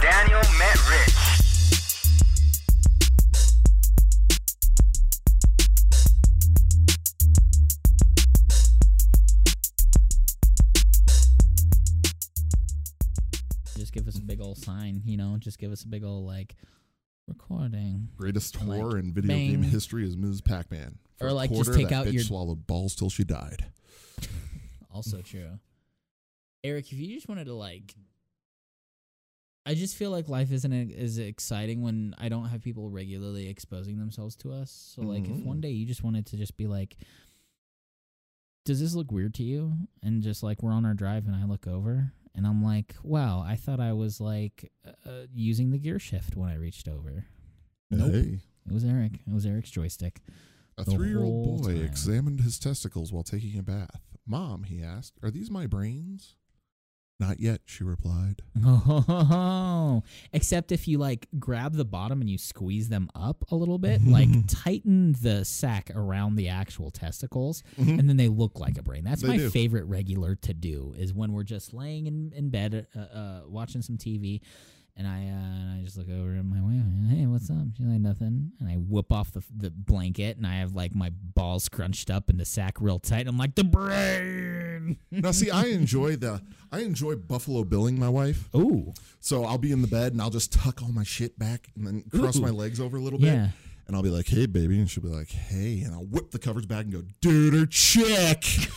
Daniel met Rich. Just give us a big old sign, you know. Just give us a big old like recording. Greatest Like, whore in video game history is Ms. Pac-Man. For Or, a like, just take that out bitch your- swallowed balls till she died. Also true. Eric, if you just wanted to like I just feel like life isn't as exciting when I don't have people regularly exposing themselves to us. So like if one Mhm. day you just wanted to just be like does this look weird to you? And just like we're on our drive and I look over and I'm like, "Wow, I thought I was like uh, using the gear shift when I reached over." Nope. Hey, It was Eric. It was Eric's joystick. a three-year-old boy time. examined his testicles while taking a bath. Mom, he asked, "Are these my brains?" Not yet, she replied. Oh, except if you like grab the bottom and you squeeze them up a little bit, like tighten the sack around the actual testicles, and then they look like a brain. That's Mm-hmm. They my do. favorite regular to do is when we're just laying in, in bed uh, uh, watching some TV. And I uh, and I just look over at my wife. And, Hey, what's up? She's like nothing. And I whip off the the blanket, and I have like my balls crunched up and the sack real tight. I'm like the brain. now, see, I enjoy the I enjoy buffalo billing my wife. Ooh, So I'll be in the bed and I'll just tuck all my shit back and then cross Ooh. my legs over a little bit. yeah. And I'll be like, hey, baby. And she'll be like, hey. And I'll whip the covers back and go, dude, or chick.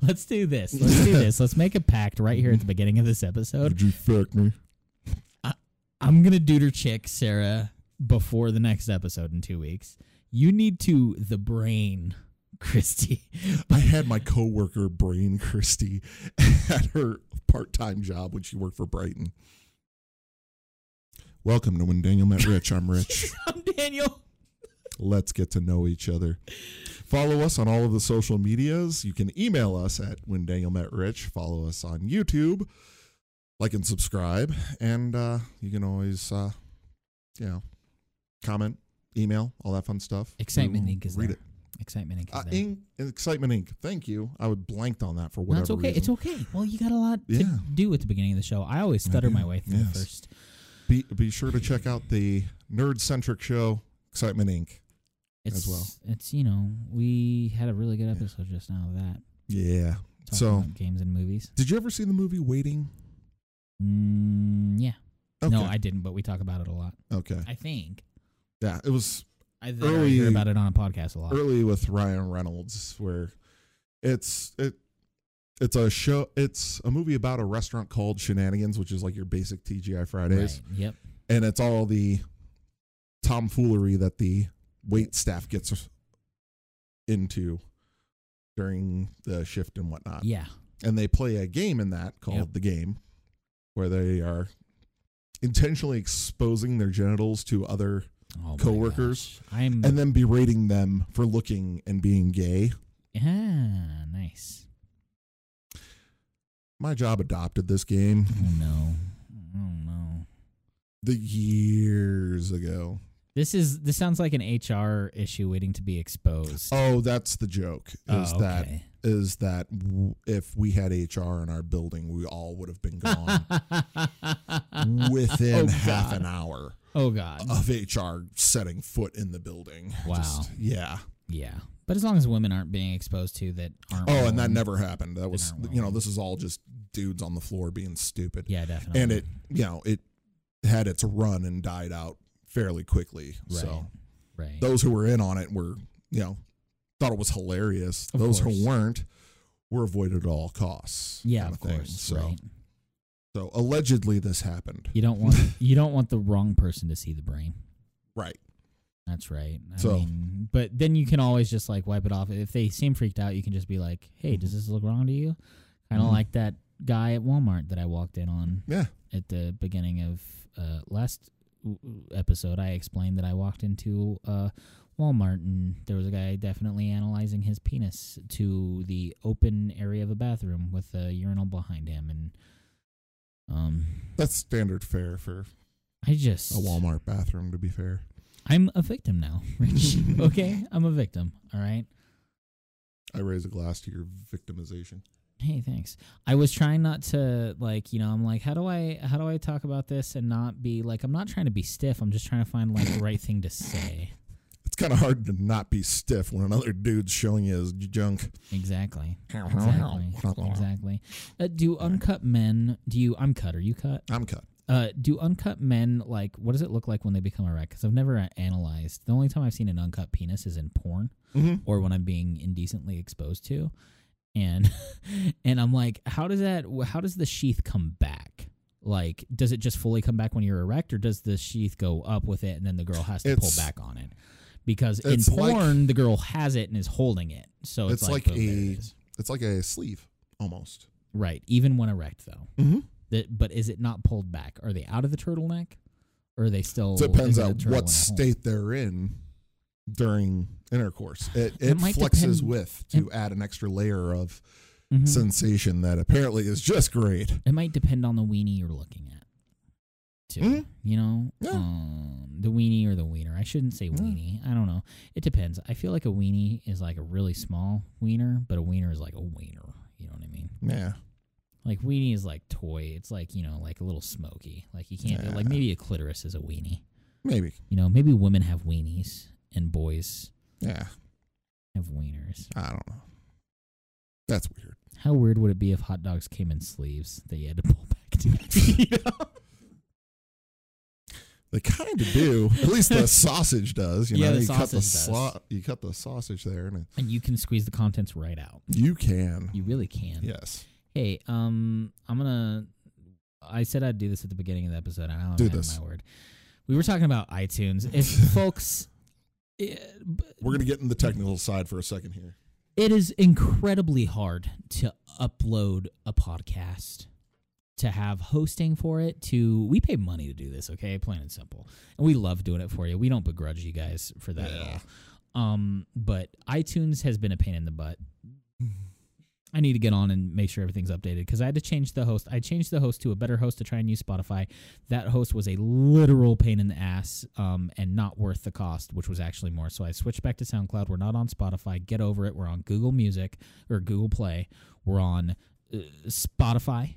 Let's do this. Let's do this. Let's make a pact right here at the beginning of this episode. Did you fuck me? I'm gonna duder chick Sarah before the next episode in two weeks. You need to the brain, Christy. I had my coworker, Brain Christy at her part time job when she worked for Brighton. Welcome to When Daniel Met Rich. I'm Rich. I'm Daniel. Let's get to know each other. Follow us on all of the social medias. You can email us at When Daniel Met Rich. Follow us on YouTube. Like and subscribe. And uh, you can always, uh, you know, comment, email, all that fun stuff. Excitement Inc. is Read there. it. Excitement Inc. is Uh. Inc. Excitement Inc. Thank you. I would blanked on that for whatever That's okay. reason. It's okay. Well, you got a lot to Yeah. do at the beginning of the show. I always stutter my way through the first. Be be sure to check out the nerd centric show, Excitement Inc. It's As well. It's you know we had a really good episode just now of that. Yeah. Talking So, about games and movies. did you ever see the movie Waiting? Mm, yeah. Okay. No, I didn't, but we talk about it a lot. okay. I think. Yeah, it was I, think I Early- hear about it on a podcast a lot. early with Ryan Reynolds, where it's it it's a show. It's a movie about a restaurant called Shenanigans, which is like your basic TGI Fridays, Right. Yep. and it's all the tomfoolery that the wait staff gets into during the shift and whatnot. Yeah. and they play a game in that called Yep. the game where they are intentionally exposing their genitals to other Oh Coworkers. And then berating them for looking and being gay. yeah. Nice. My job adopted this game Oh no. Oh no. the years ago. This is. This sounds like an HR issue waiting to be exposed. Oh, that's the joke. Is Oh, that okay. is that w- if we had HR in our building, we all would have been gone within Oh, half an hour Oh God. of HR setting foot in the building. Wow. yeah. yeah. But as long as women aren't being exposed to that aren't. Oh, and that never happened. That was, you know, this is all just dudes on the floor being stupid. Yeah, definitely. And it, you know, it had its run and died out fairly quickly. Right. So Right. those who were in on it were, you know, thought it was hilarious. Of those course. who weren't were avoided at all costs. yeah, of thing. course. So, Right. so allegedly this happened. You don't want you don't want the wrong person to see the brain. Right. That's right. I So- mean, but then you can always just like wipe it off. If they seem freaked out, you can just be like, "Hey, does this look wrong to you?" Kind of Mhm. like that guy at Walmart that I walked in on Yeah. at the beginning of uh, last episode. I explained that I walked into uh, Walmart and there was a guy definitely analyzing his penis to the open area of a bathroom with a urinal behind him, and um, That's standard fare for I just a Walmart bathroom, to be fair. I'm a victim now, Rich. okay, I'm a victim. All right. I raise a glass to your victimization. Hey, thanks. I was trying not to like, you know, I'm like, how do I how do I talk about this and not be like I'm not trying to be stiff. I'm just trying to find like the right thing to say. It's kind of hard to not be stiff when another dude's showing you his junk. Exactly. Exactly. exactly. Uh, do uncut men? Do you? I'm cut. Are you cut? I'm cut. Uh, do uncut men like? What does it look like when they become erect? Because I've never analyzed. The only time I've seen an uncut penis is in porn Mm-hmm. or when I'm being indecently exposed to, and and I'm like, how does that? How does the sheath come back? Like, does it just fully come back when you're erect, or does the sheath go up with it and then the girl has to It's- pull back on it? Because in it's like- porn, the girl has it and is holding it, so it's, It's like, like there it a- It's like a sleeve almost. right, even when erect though. Mm-hmm. That, but is it not pulled back? Are they out of the turtleneck, or are they still? Depends it on turtle in a what state they're in during intercourse. It, It it flexes depend- with to add an extra layer of Mhm. sensation that apparently is just great. It might depend on the weenie you're looking at. Too. Mhm. You know, Yeah. um, the weenie or the wiener. I shouldn't say Yeah. weenie. I don't know. It depends. I feel like a weenie is like a really small wiener, but a wiener is like a wiener. You know what I mean? Yeah. Like weenie is like toy. It's like you know, like a little smoky. Like you can't. Like maybe a clitoris is a weenie. Maybe. You know, maybe women have weenies and boys Yeah. have wieners. I don't know. That's weird. How weird would it be if hot dogs came in sleeves that you had to pull back to? you know? They kind of do. At least the sausage does. You Yeah, know, the you cut the sausage does. you cut the sausage there, and it, And you can squeeze the contents right out. you can. You really can. Yes. Hey, um, I'm gonna. I said I'd do this at the beginning of the episode. I don't Do have this. my word. We were talking about iTunes. If folks, it, We're gonna get in the technical side for a second here. it is incredibly hard to upload a podcast. To have hosting for it, to we pay money to do this, okay, plain and simple, and we love doing it for you. We don't begrudge you guys for that at all. Um, but iTunes has been a pain in the butt. I need to get on and make sure everything's updated because I had to change the host. I changed the host to a better host to try and use Spotify. That host was a literal pain in the ass um, and not worth the cost, which was actually more. So I switched back to SoundCloud. We're not on Spotify. Get over it. We're on Google Music or Google Play. We're on uh, Spotify.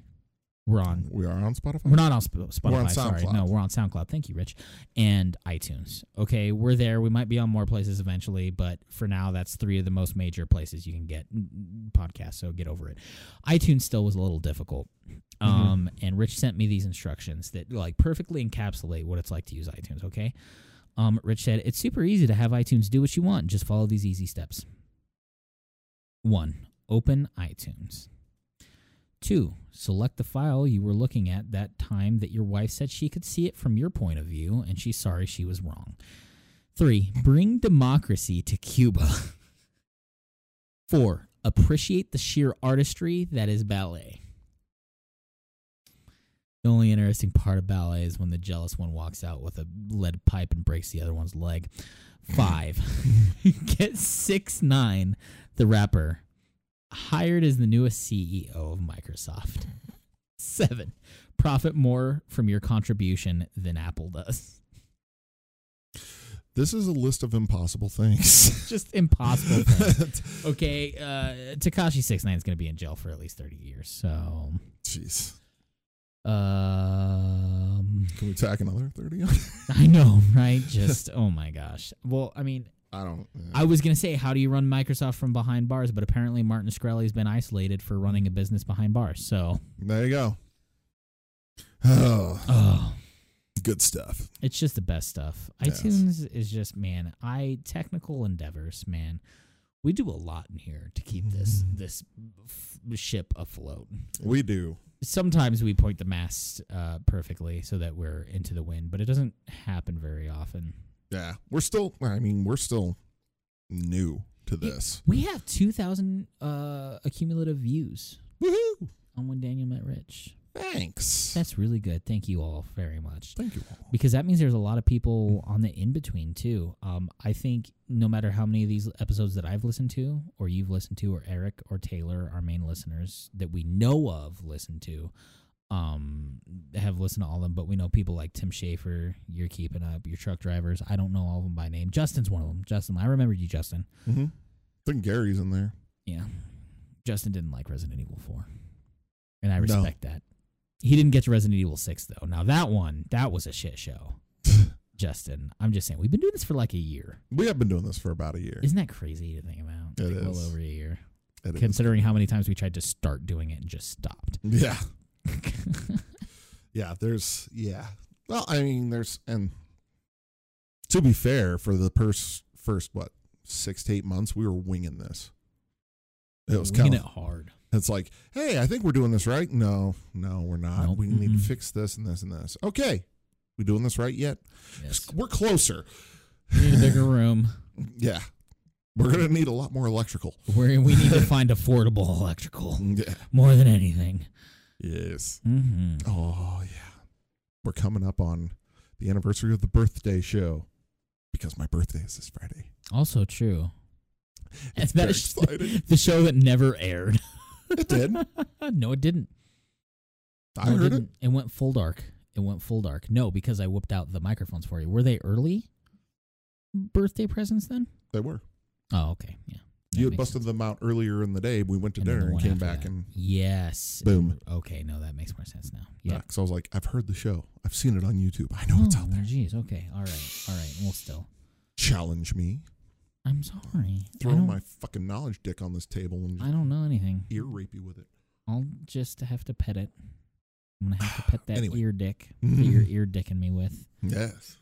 We're on We are on Spotify. we're not on Sp- Spotify. We're on sorry, SoundCloud. no, we're on SoundCloud. Thank you, Rich, and iTunes. Okay, we're there. We might be on more places eventually, but for now, that's three of the most major places you can get podcasts. So get over it. iTunes still was a little difficult, Mm-hmm. um, and Rich sent me these instructions that like perfectly encapsulate what it's like to use iTunes. Okay, um, Rich said it's super easy to have iTunes do what you want. Just follow these easy steps. One, open iTunes. Two, select the file you were looking at that time that your wife said she could see it from your point of view and she's sorry she was wrong. Three, bring democracy to Cuba. Four, appreciate the sheer artistry that is ballet. The only interesting part of ballet is when the jealous one walks out with a lead pipe and breaks the other one's leg. Five, get six nine, the rapper, hired as the newest CEO of Microsoft. Seven, profit more from your contribution than Apple does. This is a list of impossible things. Just impossible. things. Okay, uh, Tekashi Six Nine is going to be in jail for at least thirty years. So, Jeez. um, Can we tack another 30 on? I know, right? Just oh my gosh. Well, I mean, I don't. I was going to say, how do you run Microsoft from behind bars? But apparently, Martin Shkreli has been isolated for running a business behind bars. So, there you go. Oh, oh, good stuff. it's just the best stuff. Yes. iTunes is just man. I technical endeavors, man. We do a lot in here to keep this this f- ship afloat. We do. Sometimes we point the mast uh, perfectly so that we're into the wind, but it doesn't happen very often. Yeah. We're still, I mean, we're still new to this. We have two thousand uh, accumulative views Woohoo. on when Daniel met Rich. Thanks. That's really good. Thank you all very much. Thank you all. Because that means there's a lot of people on the in between too. Um, I think no matter how many of these episodes that I've listened to, or you've listened to, or Eric or Taylor, our main listeners that we know of, listen to, um, have listened to all of them. But we know people like Tim Schaefer. You're keeping up. Your truck drivers. I don't know all of them by name. Justin's one of them. Justin, I remember you, Justin. Mm-hmm. I think Gary's in there. Yeah. Justin didn't like Resident Evil 4. And I No. respect that. He didn't get to Resident Evil 6 though. Now that one, that was a shit show. Justin, I'm just saying we've been doing this for like a year. We have been doing this for about a year. Isn't that crazy to think about? It like Well over a year. It is. Considering how many times we tried to start doing it and just stopped. Yeah. Yeah, there's yeah. Well, I mean, there's and to be fair, for the first first what six to eight months, we were winging this. It was kind it of hard. it's like, hey, I think we're doing this right. No, no, we're not. Nope. We need Mm-mm. to fix this and this and this. Okay, we doing this right yet? Yes. We're closer. We need a bigger room. Yeah, we're gonna need a lot more electrical. Where we need to find affordable electrical Yeah. more than anything. Yes. hmm Oh yeah, we're coming up on the anniversary of the birthday show because my birthday is this Friday. Also true. It's that very is the show that never aired. It did. no, it didn't. I No, heard it. didn't. It went full dark. It went full dark. No, because I whipped out the microphones for you. Were they early birthday presents then? They were. Oh, okay. Yeah. You had busted sense. them out earlier in the day. We went to And dinner and came back that. and Yes. Boom. Okay, no, that makes more sense now. yeah. Because I was like, I've heard the show. I've seen it on YouTube. I know it's Oh, out there. Oh, Jeez. Okay. All right. All right. Well, still, Challenge me. I'm sorry. Throw my fucking knowledge dick on this table and I don't know anything. ear rape you with it. I'll just have to pet it. I'm gonna have to pet that Anyway. ear dick that you're ear dicking me with. Yes.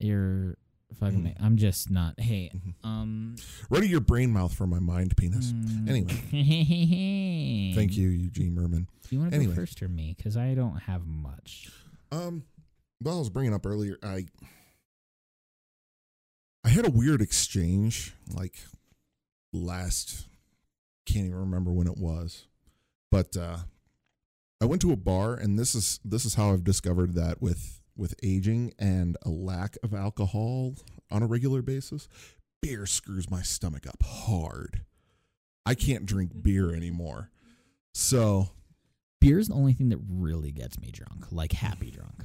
You're fucking. Mhm. I'm just not. Hey, Mhm. um. Ready your brain mouth for my mind penis. Anyway, Thank you, Eugene Mirman. Do you want to Anyway. go first or me? Because I don't have much. Um, well, I was bringing up earlier. I I had a weird exchange like last. Can't even remember when it was, but uh, I went to a bar, and this is this is how I've discovered that with with aging and a lack of alcohol on a regular basis, beer screws my stomach up hard. I can't drink mm-hmm. beer anymore. So Beer's the only thing that really gets me drunk, like happy drunk.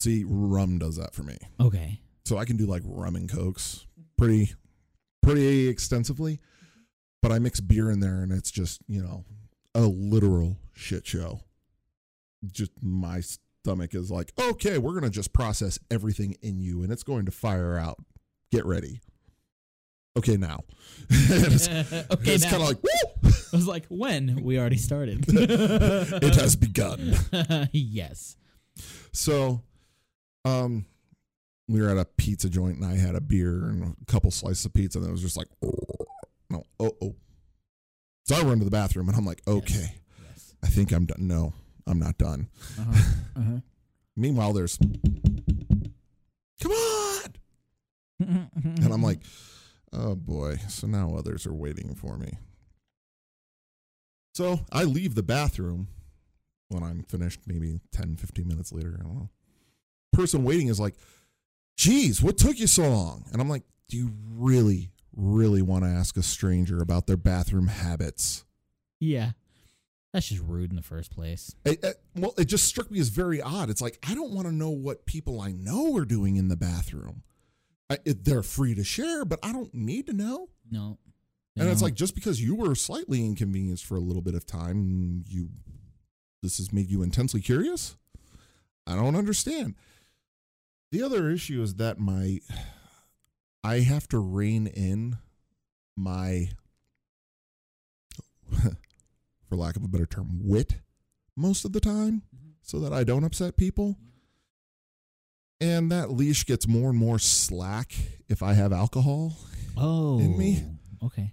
see, rum does that for me. Okay. so I can do like rum and cokes pretty pretty extensively. But I mix beer in there and it's just, you know, a literal shit show. Just my stomach is like, okay, we're gonna just process everything in you and it's going to fire out. Get ready. Okay, now. it's okay. it's now. kind of like, woo! I was like, when we already started. it has begun. yes. So, um, we were at a pizza joint and I had a beer and a couple slices of pizza and it was just like, oh, no, oh, oh. So I run to the bathroom and I'm like, okay, Yes. I think I'm done. No, I'm not done. Uh-huh. Uh-huh. Meanwhile, there's, come on. And I'm like, oh boy. So now others are waiting for me. So I leave the bathroom when I'm finished, maybe 10, 15 minutes later. I don't know. Person waiting is like, geez, what took you so long? And I'm like, do you really, really want to ask a stranger about their bathroom habits? yeah. That's just rude in the first place. It, it- well, it just struck me as very odd. It's like, I don't want to know what people I know are doing in the bathroom. I, it, they're free to share, but I don't need to know. No. And it's like just because you were slightly inconvenienced for a little bit of time, you this has made you intensely curious. I don't understand. The other issue is that my I have to rein in my for lack of a better term wit most of the time mm-hmm. so that I don't upset people. Mm-hmm. And that leash gets more and more slack if I have alcohol. Oh. in me. Okay.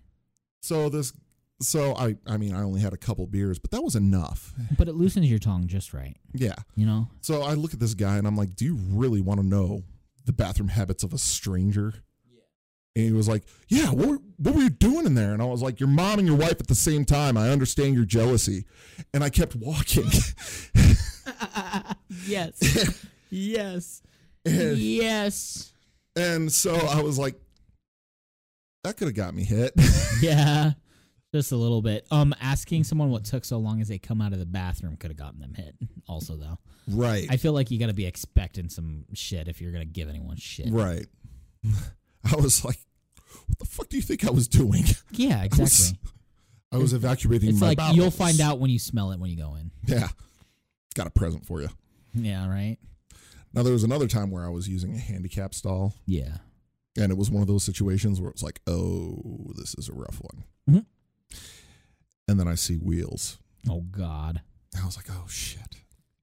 So this, so I, I mean, I only had a couple beers, but that was enough. But it loosens your tongue just right. Yeah. You know? So I look at this guy and I'm like, "Do you really want to know the bathroom habits of a stranger?" And he was like, "Yeah. What were, what were you doing in there?" And I was like, "Your mom and your wife at the same time. I understand your jealousy." And I kept walking. yes. yes. and, yes. and so I was like, "That could have got me hit." Yeah. Just a little bit. Um, asking someone what took so long as they come out of the bathroom could have gotten them hit. Also, though, right. I feel like you got to be expecting some shit if you're gonna give anyone shit. right. I was like, "What the fuck do you think I was doing?" Yeah, I was- exactly. I was evacuating It's my like bowels. you'll find out when you smell it when you go in. Yeah. Got a present for you. Yeah, right. Now there was another time where I was using a handicap stall Yeah. and it was one of those situations where it's like, "Oh, this is a rough one." Mhm. And then I see wheels. Oh God. I was like, "Oh shit."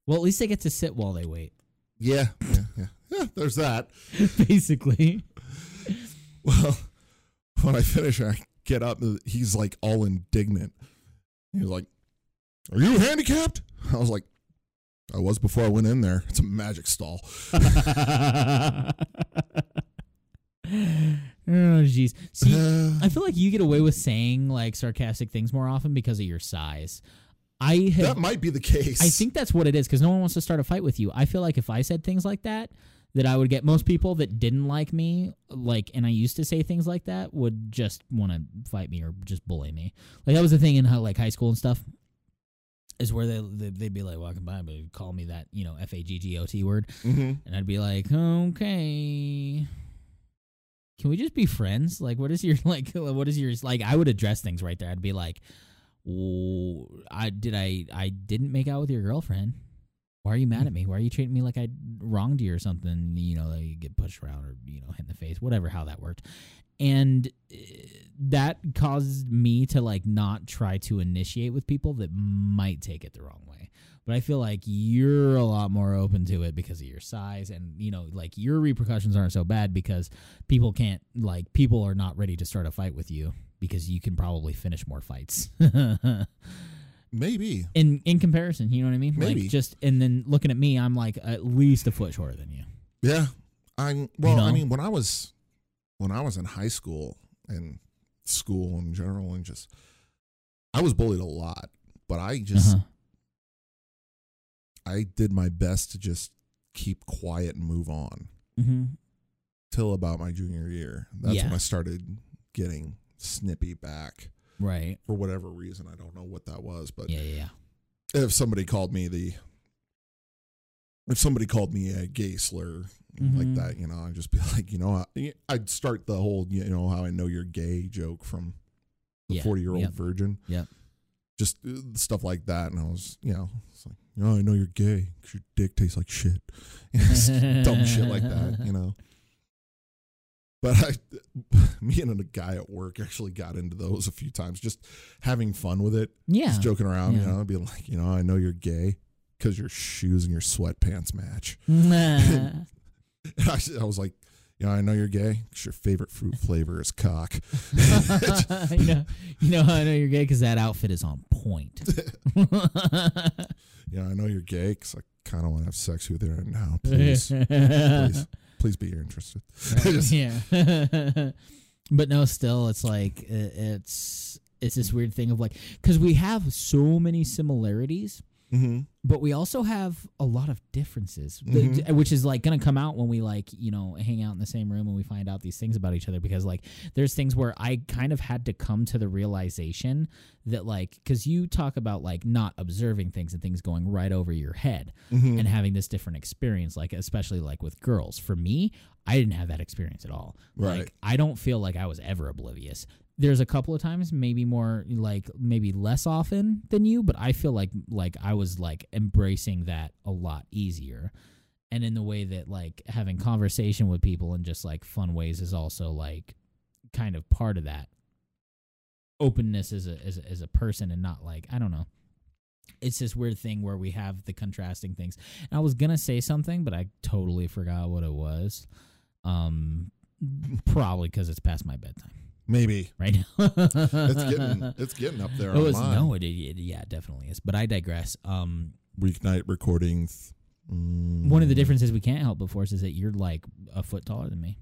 Well, at least they get to sit while they wait. Yeah, yeah, yeah. Yeah, there's that. Basically. Well, when I finish, I get up. He's like all indignant. He's like, "Are you handicapped?" I was like, "I was before I went in there. It's a magic stall." oh jeez. See, I feel like you get away with saying like sarcastic things more often because of your size. I have, that might be the case. I think that's what it is because no one wants to start a fight with you. I feel like if I said things like that, that I would get most people that didn't like me, like, and I used to say things like that, would just want to fight me or just bully me. Like that was the thing in how, like high school and stuff, is where they, they they'd be like walking by, but call me that you know f a g g o t word, Mhm. and I'd be like, okay. Can we just be friends? Like, what is your like? What is your like? I would address things right there. I'd be like, "Oh, I did I I didn't make out with your girlfriend. Why are you mad at me? Why are you treating me like I wronged you or something? You know, like you get pushed around or you know hit in the face, whatever. How that worked, and uh, that caused me to like not try to initiate with people that might take it the wrong way. But I feel like you're a lot more open to it because of your size, and you know, like your repercussions aren't so bad because people can't like people are not ready to start a fight with you because you can probably finish more fights. maybe. in in comparison, you know what I mean? Maybe. Like just and then looking at me, I'm like at least a foot shorter than you. Yeah. I well, know? I mean, when I was when I was in high school and school in general and just I was bullied a lot, but I just Uh-huh. I did my best to just keep quiet and move on Mm-hmm. till about my junior year. That's Yeah. when I started getting snippy back Right. for whatever reason. I don't know what that was, but Yeah, yeah, yeah. if somebody called me the if somebody called me a gay slur Mhm. like that, you know, I'd just be like, you know, I- I'd start the whole, you know, how I know you're gay joke from the Yeah, 40 year old yep. virgin. Yeah. Just uh, stuff like that. And I was, you know, it's like, you know, I know you're gay because your dick tastes like shit. Dumb shit like that, you know. But I, me and a guy at work actually got into those a few times, just having fun with it, Yeah. just joking around, Yeah. you know, being like, you know, I know you're gay because your shoes and your sweatpants match. Nah. I, I was like, you know, I know you're gay because your favorite fruit flavor is cock. you know, you know I know you're gay because that outfit is on point. You know, I know you're gay because I kind of want to have sex with you right now. Please, please, please be interested. Just- yeah. but no, still, it's like it's it's this weird thing of like because we have so many similarities, Mhm. but we also have a lot of differences, Mhm. which is like gonna come out when we like you know hang out in the same room and we find out these things about each other. Because like there's things where I kind of had to come to the realization that like because you talk about like not observing things and things going right over your head Mhm. and having this different experience like especially like with girls for me i didn't have that experience at all Right. like i don't feel like i was ever oblivious there's a couple of times maybe more like maybe less often than you but i feel like like i was like embracing that a lot easier. And in the way that like having conversation with people in just like fun ways is also like kind of part of that. Openness as a as a, as a person and not like i don't know. It's this weird thing where we have the contrasting things. And i was gonna say something but i totally forgot what it was um probably because it's past my bedtime Maybe right now it's getting it's getting up there Oh, on it's, no, it, it yeah, it definitely is. But I digress. Um, Weeknight recordings. Mm. one of the differences we can't help but force is that you're like a foot taller than me,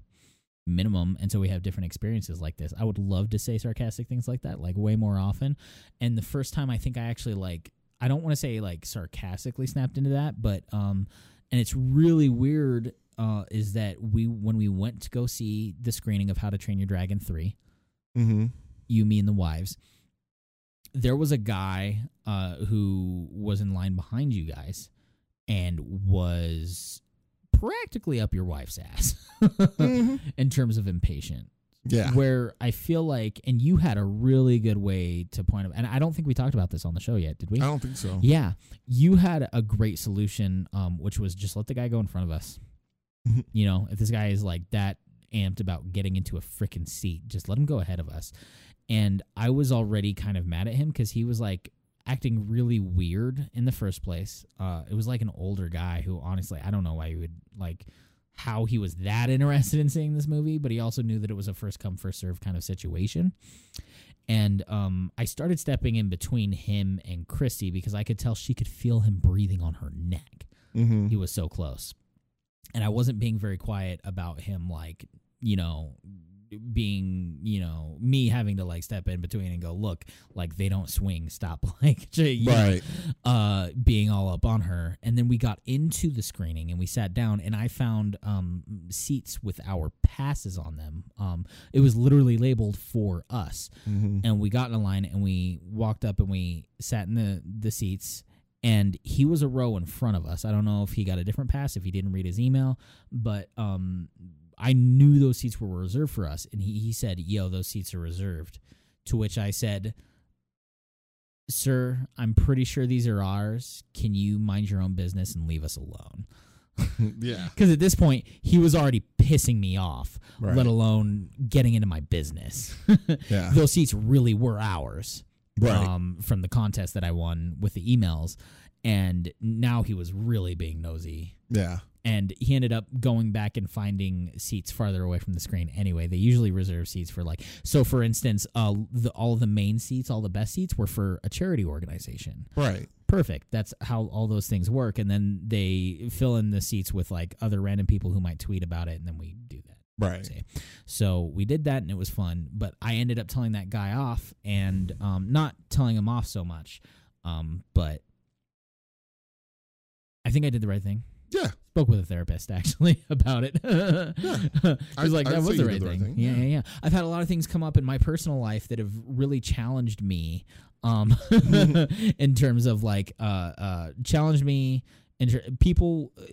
minimum, and so we have different experiences like this. I would love to say sarcastic things like that, like way more often. And the first time I think I actually like, I don't want to say like sarcastically snapped into that, but um, and it's really weird. Uh, is that we when we went to go see the screening of How to Train Your Dragon three, Mm-hmm. you, me, and the wives. There was a guy uh, who was in line behind you guys and was practically up your wife's ass Mm-hmm. in terms of impatient. Yeah. Where I feel like, and you had a really good way to point out, and I don't think we talked about this on the show yet, did we? I don't think so. Yeah, you had a great solution, um, which was just let the guy go in front of us. Mhm. you know, if this guy is like that amped about getting into a freaking seat, just let him go ahead of us. And I was already kind of mad at him because he was like acting really weird in the first place. Uh, it was like an older guy who, honestly, I don't know why he would like how he was that interested in seeing this movie, but he also knew that it was a first come first serve kind of situation. And um, I started stepping in between him and Christy because I could tell she could feel him breathing on her neck. Mm-hmm. He was so close. And I wasn't being very quiet about him, like, you know, being, you know, me having to like step in between and go, look, like they don't swing, stop, like, you know, Right. uh, being all up on her. And then we got into the screening and we sat down and I found um, seats with our passes on them. Um, it was literally labeled for us Mm-hmm. and we got in a line and we walked up and we sat in the the seats and he was a row in front of us. I don't know if he got a different pass if he didn't read his email but um i knew those seats were reserved for us. And he, he said yo those seats are reserved. To which i said sir i'm pretty sure these are ours. Can you mind your own business and leave us alone? Yeah. because at this point he was already pissing me off Right. let alone getting into my business. Yeah. those seats really were ours Right. um, from the contest that I won with the emails. And now he was really being nosy. yeah. And he ended up going back and finding seats farther away from the screen anyway. They usually reserve seats for like, so for instance, uh, the, all the main seats, all the best seats were for a charity organization. Right. Perfect. That's how all those things work. And then they fill in the seats with like other random people who might tweet about it. And then we do that. Right. say. So we did that and it was fun. But I ended up telling that guy off and um, not telling him off so much. Um, but I think I did the right thing. Yeah. Spoke with a therapist actually about it. yeah. I was like, I'd that was the right the right thing. Yeah, yeah. yeah. I've had a lot of things come up in my personal life that have really challenged me. Um, in terms of like, uh, uh, challenged me. In ter- people uh,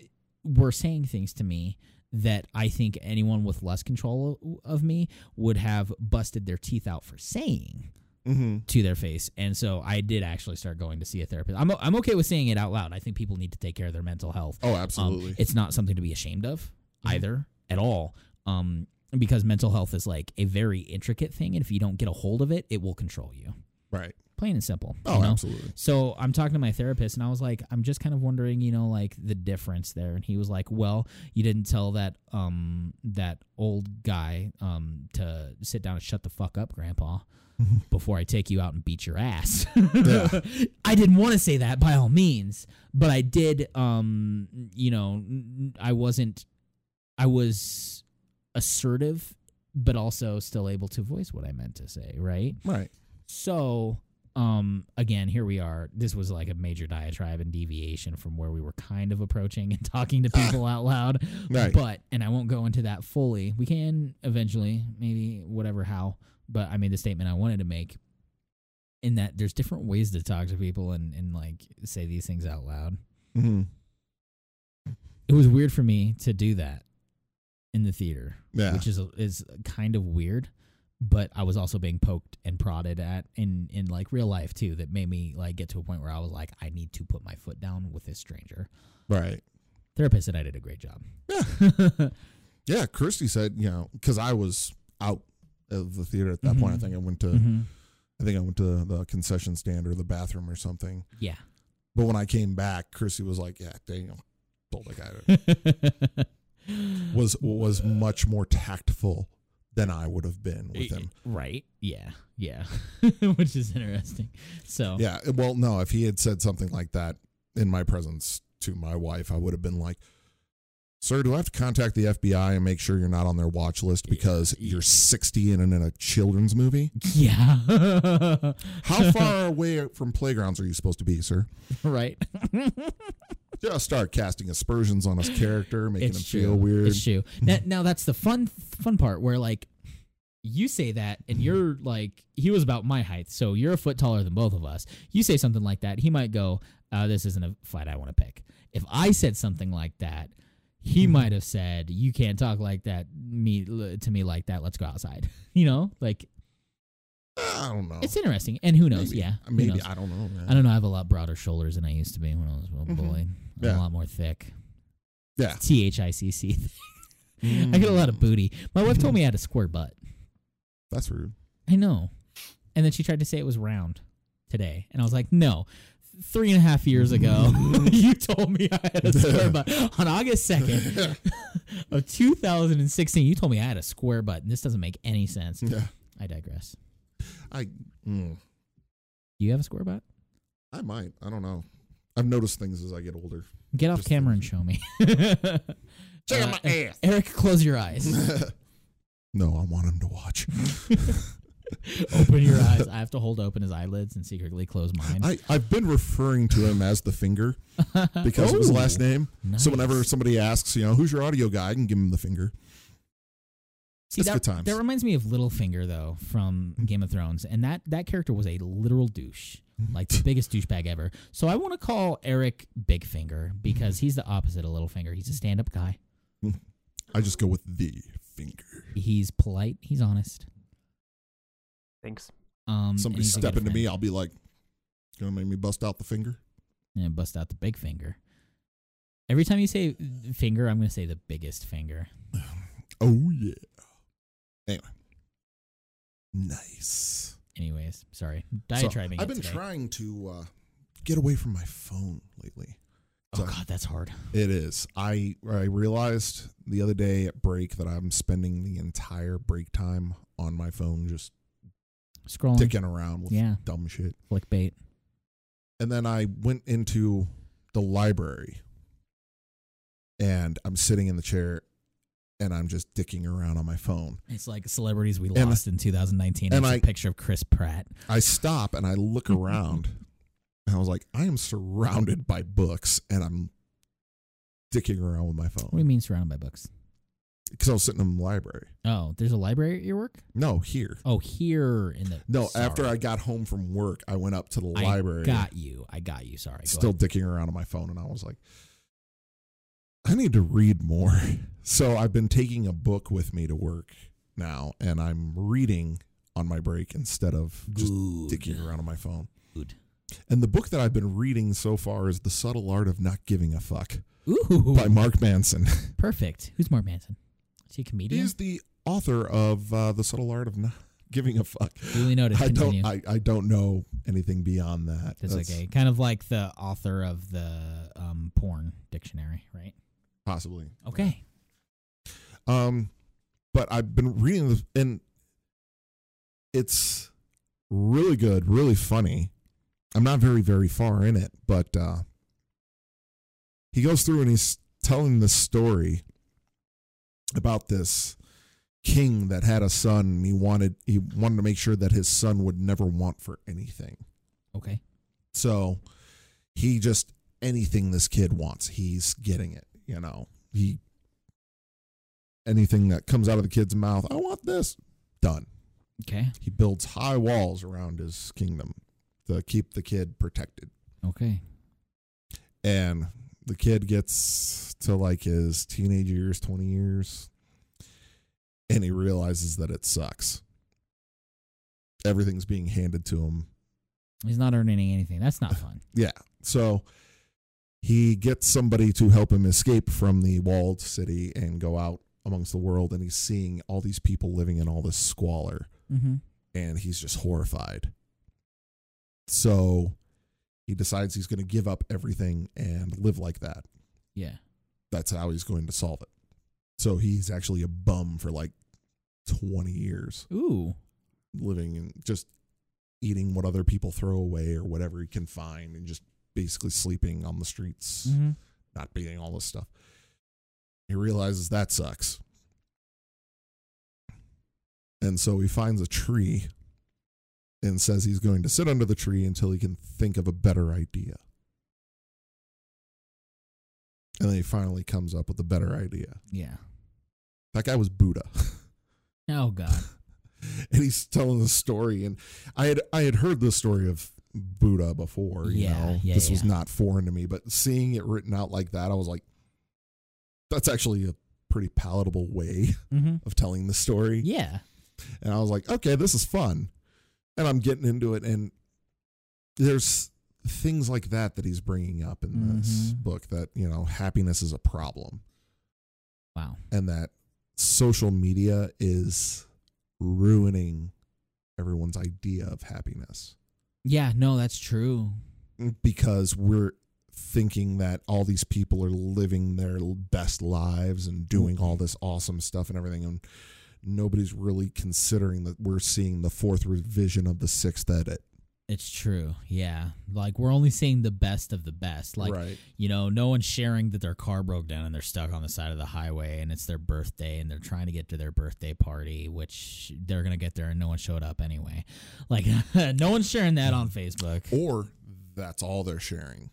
were saying things to me that I think anyone with less control of me would have busted their teeth out for saying Mm-hmm. to their face. And so I did actually start going to see a therapist. I'm, I'm okay with saying it out loud. I think people need to take care of their mental health. Oh, Um, absolutely. it's not something to be ashamed of Mhm. either at all. Um, because mental health is like a very intricate thing, and if you don't get a hold of it, it will control you. right. Plain and simple. Oh, you know? absolutely. So I'm talking to my therapist, and I was like, I'm just kind of wondering, you know, like the difference there. And he was like, Well, you didn't tell that um that old guy um to sit down and shut the fuck up, Grandpa, before I take you out and beat your ass. Yeah. I didn't want to say that by all means, but I did. Um, you know, I wasn't. I was assertive, but also still able to voice what I meant to say. Right. Right. So, um, again, here we are. This was like a major diatribe and deviation from where we were kind of approaching and talking to people out loud. Right. But, and I won't go into that fully. We can eventually, maybe whatever how. But I made the statement I wanted to make in that there's different ways to talk to people and, and like say these things out loud. Mm-hmm. It was weird for me to do that in the theater, Yeah. which is is kind of weird. But I was also being poked and prodded at in in like real life too. That made me like get to a point where I was like, I need to put my foot down with this stranger. Right. Therapist said I did a great job. Yeah. Yeah. Kirsty said, you know, because I was out of the theater at that point. I think I went to, Mhm. I think I went to the concession stand or the bathroom or something. Yeah. But when I came back, Kirsty was like, "Yeah, Daniel told the guy was was much more tactful than I would have been with him." right. Yeah. Yeah. Which is interesting. So Yeah. Well, no, if he had said something like that in my presence to my wife, I would have been like, Sir, do I have to contact the FBI and make sure you're not on their watch list because you're 60 and in a children's movie? Yeah. How far away from playgrounds are you supposed to be, sir? right. Just start casting aspersions on his character, making it's him true. feel weird. It's true. Now, now that's the fun fun part where like you say that and you're like he was about my height, so you're a foot taller than both of us. You say something like that, he might go, uh, "This isn't a fight I want to pick." If I said something like that, he Mhm. might have said, "You can't talk like that me to me like that. Let's go outside." You know, like I don't know. it's interesting. And who knows? Maybe. Yeah, maybe knows? I don't know. Man. I don't know. I have a lot broader shoulders than I used to be when I was a little Mhm. boy. Yeah. a lot more thick. Yeah. T H I C C. I get a lot of Mm, booty. My wife told me I had a square butt. That's rude. I know. And then she tried to say it was round today. And I was like, no. Three and a half years ago, you told me I had a square butt. On August 2nd of 2016, you told me I had a square butt. And this doesn't make any sense. Yeah. I digress. I. Mm, Do you have a square butt? I might. I don't know. I've noticed things as I get older. Get off Just camera and show me. Check Uh, out my ass. Eric, close your eyes. no, I want him to watch. open your eyes. I have to hold open his eyelids and secretly close mine. I, I've been referring to him as the finger because of his Oh, last name. So whenever somebody asks, you know, who's your audio guy, I can give him the finger. See, It's that, good times. that reminds me of Littlefinger though from Game of Thrones, and that that character was a literal douche, like the biggest douchebag ever. So I want to call Eric Big Finger because he's the opposite of Littlefinger. He's a stand-up guy. I just go with the finger. He's polite. He's honest. Thanks. Um, Somebody he's a step good into me. I'll be like, gonna make me bust out the finger. and bust out the big finger. Every time you say finger, I'm going to say the biggest finger. Oh yeah. Anyway, nice. Anyways, sorry, So, diatribing. I've been today. trying to uh, get away from my phone lately. Oh So- God, that's hard. It is. I I realized the other day at break that I'm spending the entire break time on my phone just Scrolling, dicking around with yeah, dumb shit. clickbait. And then I went into the library and I'm sitting in the chair and I'm just dicking around on my phone. It's like celebrities we And- lost in 2019. and It's a I- picture of Chris Pratt. I stop and I look around and I was like, I am surrounded by books and I'm dicking around with my phone. What do you mean surrounded by books? because I was sitting in the library. Oh, there's a library at your work? No, here. Oh, here in the No, Sorry. after I got home from work, I went up to the I library. got you. I got you. Sorry. Go still ahead. dicking around on my phone and I was like I need to read more. So I've been taking a book with me to work now and I'm reading on my break instead of just Good. dicking around on my phone. Good. And the book that I've been reading so far is The Subtle Art of Not Giving a Fuck Ooh, by Mark Manson. perfect. Who's Mark Manson? Is he a comedian? He's the author of uh, The Subtle Art of Not Giving a Fuck. Duly noted. I Continue. don't I, I don't know anything beyond that. That's That's okay. Kind of like the author of the um, porn dictionary, right? Possibly. Okay. Um, but I've been reading this, and it's really good, really funny. I'm not very, very far in it, but uh, he goes through and he's telling this story about this king that had a son. And he wanted he wanted to make sure that his son would never want for anything. Okay. So he just anything this kid wants, he's getting it. You know, he anything that comes out of the kid's mouth, I want this. Done. Okay. He builds high walls around his kingdom to keep the kid protected. Okay. And the kid gets to like his teenage years, 20 years, and he realizes that it sucks. Everything's being handed to him He's not earning anything. That's not fun. Yeah. So he gets somebody to help him escape from the walled city and go out amongst the world. And he's seeing all these people living in all this squalor. Mm-hmm. And he's just horrified. So he decides he's going to give up everything and live like that. Yeah. That's how he's going to solve it. So he's actually a bum for like 20 years, Ooh. living and just eating what other people throw away or whatever he can find and just basically sleeping on the streets. Mm-hmm. not beating all this stuff. He realizes that sucks. And so he finds a tree and says he's going to sit under the tree until he can think of a better idea. And then he finally comes up with a better idea. Yeah. That guy was Buddha. Oh God. and he's telling the story and I had I had heard the story of Buddha before, you Yeah, know. yeah, this was not foreign to me, but seeing it written out like that, I was like that's actually a pretty palatable way Mm-hmm. of telling the story. Yeah. And I was like, okay, this is fun. And I'm getting into it. And there's things like that that he's bringing up in this Mhm. book that, you know, happiness is a problem Wow. and that social media is ruining everyone's idea of happiness Yeah. No, that's true. Mm, because we're thinking that all these people are living their best lives and doing all mm-hmm. this awesome stuff and everything and nobody's really considering that we're seeing the fourth revision of the sixth edit It's true. Yeah. Like we're only seeing the best of the best. Like right you know, no one's sharing that their car broke down and they're stuck on the side of the highway and it's their birthday and they're trying to get to their birthday party, which they're gonna get there and no one showed up anyway. Like no one's sharing that on Facebook. or that's all they're sharing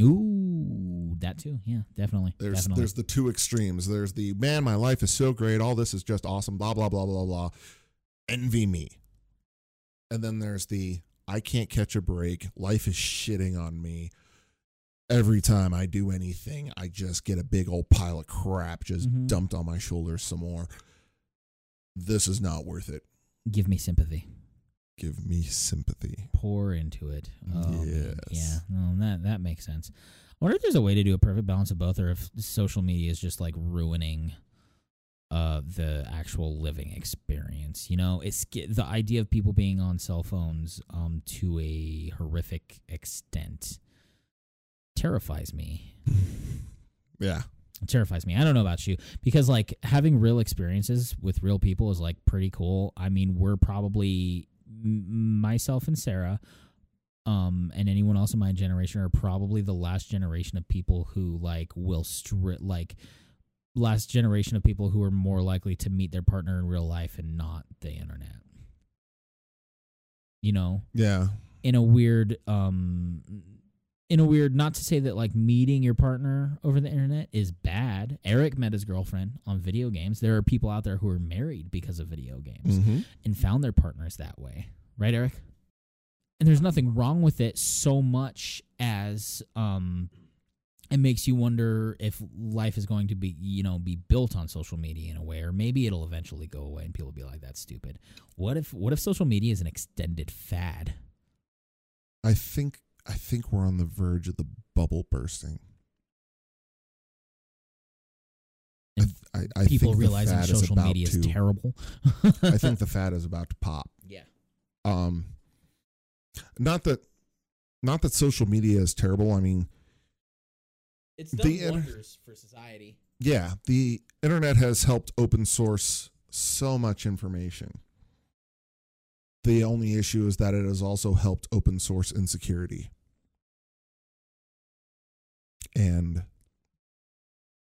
Ooh, that too. Yeah, definitely. there's definitely. there's the two extremes there's the man my life is so great all this is just awesome blah blah blah blah blah envy me and then there's the i can't catch a break life is shitting on me every time i do anything i just get a big old pile of crap just Mhm. dumped on my shoulders some more this is not worth it Give me sympathy. give me sympathy Pour into it. Oh. Yes. Yeah. No, that that makes sense. I wonder if there's a way to do a perfect balance of both, or if social media is just like ruining uh the actual living experience. You know, it's the idea of people being on cell phones um to a horrific extent terrifies me. yeah It terrifies me. I don't know about you because like having real experiences with real people is like pretty cool. I mean, we're probably m- myself and Sarah um and anyone else in my generation are probably the last generation of people who like will strip like last generation of people who are more likely to meet their partner in real life and not the internet. You know, yeah. In a weird um in a weird not to say that like meeting your partner over the internet is bad. Eric met his girlfriend on video games. There are people out there who are married because of video games mm-hmm. and found their partners that way. Right eric? And there's nothing wrong with it so much as um it makes you wonder if life is going to be you know be built on social media in a way or maybe it'll eventually go away and people will be like that's stupid what if what if social media is an extended fad i think i think we're on the verge of the bubble bursting I, th- I, I people think realizing the fad is social about media is to- terrible. I think the fad is about to pop. yeah, Um, not that, not that social media is terrible. I mean, it's done The inter- for society. yeah, the internet has helped open source so much information. The only issue is that it has also helped open source insecurity and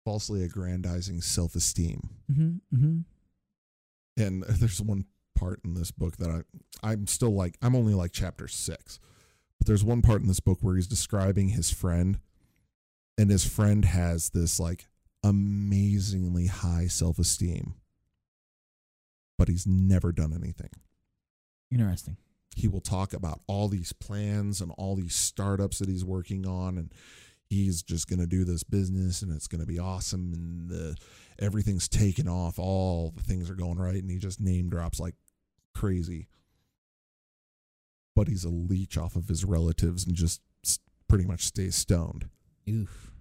falsely aggrandizing self esteem. Mm-hmm, mm-hmm. and there's one part in this book that I I'm still like I'm only like chapter 6 but there's one part in this book where he's describing his friend and his friend has this like amazingly high self-esteem. But he's never done anything. Interesting. he will talk about all these plans and all these startups that he's working on and he's just going to do this business and it's going to be awesome and the everything's taken off. All the things are going right and he just name drops like crazy. But he's a leech off of his relatives and just pretty much stays stoned Oof.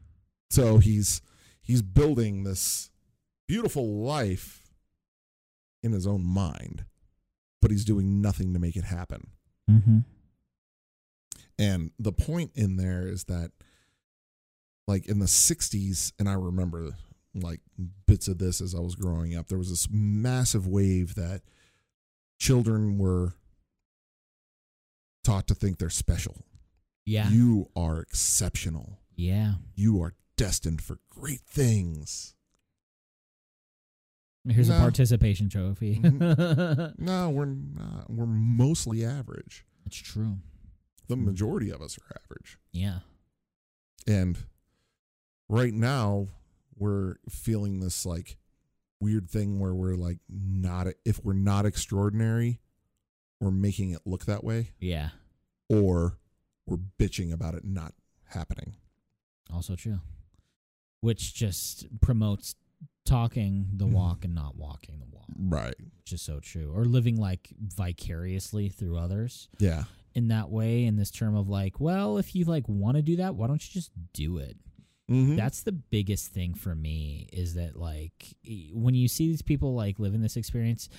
so he's he's building this beautiful life in his own mind but he's doing nothing to make it happen Mm-hmm. And the point in there is that, like in the 60s, and I remember like bits of this as I was growing up, there was this massive wave that children were taught to think they're special. Yeah. You are exceptional. Yeah. You are destined for great things. Here's No. a participation trophy. Mm-hmm. No, we're not. We're mostly average. That's true. The hmm. majority of us are average. Yeah. And right now, we're feeling this like weird thing where we're like not, if we're not extraordinary, we're making it look that way, Yeah. or we're bitching about it not happening. Also true. which just promotes talking the Mhm. walk and not walking the walk, Right. which is so true. Or living like vicariously through others Yeah. in that way, in this term of like, well, if you like want to do that, why don't you just do it? Mm-hmm. That's the biggest thing for me is that like when you see these people like living this experience,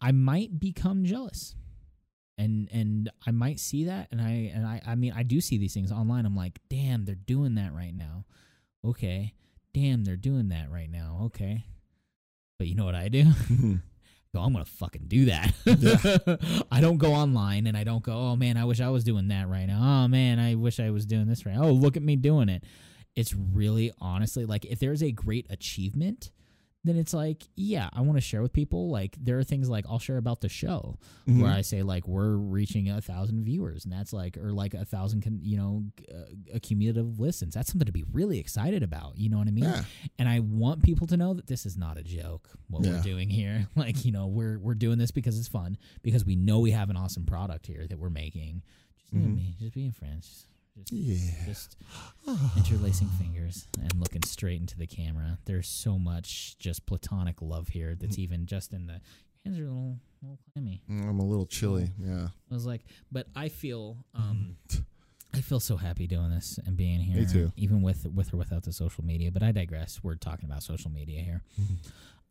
I might become jealous. And and I might see that and I and I I mean I do see these things online. I'm like, "Damn, they're doing that right now." Okay. Damn, they're doing that right now. Okay. But you know what I do? go, I'm gonna fucking do that. I don't go online and I don't go, oh man, I wish I was doing that right now. Oh man, I wish I was doing this right. Oh, look at me doing it. It's really honestly like if there's a great achievement, then it's like, yeah, I want to share with people. Like there are things like I'll share about the show Mm-hmm. where I say like we're reaching a thousand viewers, and that's like or like a thousand, con- you know, uh, cumulative listens. That's something to be really excited about. You know what I mean? yeah. and I want people to know that this is not a joke. What Yeah. we're doing here, like you know, we're we're doing this because it's fun because we know we have an awesome product here that we're making. Just you and Mhm. me, just being friends, just Yeah. just interlacing fingers and looking straight into the camera. There's so much just platonic love here Mm. that's even just in the hands are a little little clammy. I'm a little chilly. Yeah. I was like, but I feel um I feel so happy doing this and being here. Me too. Even with with or without the social media. But I digress. We're talking about social media here.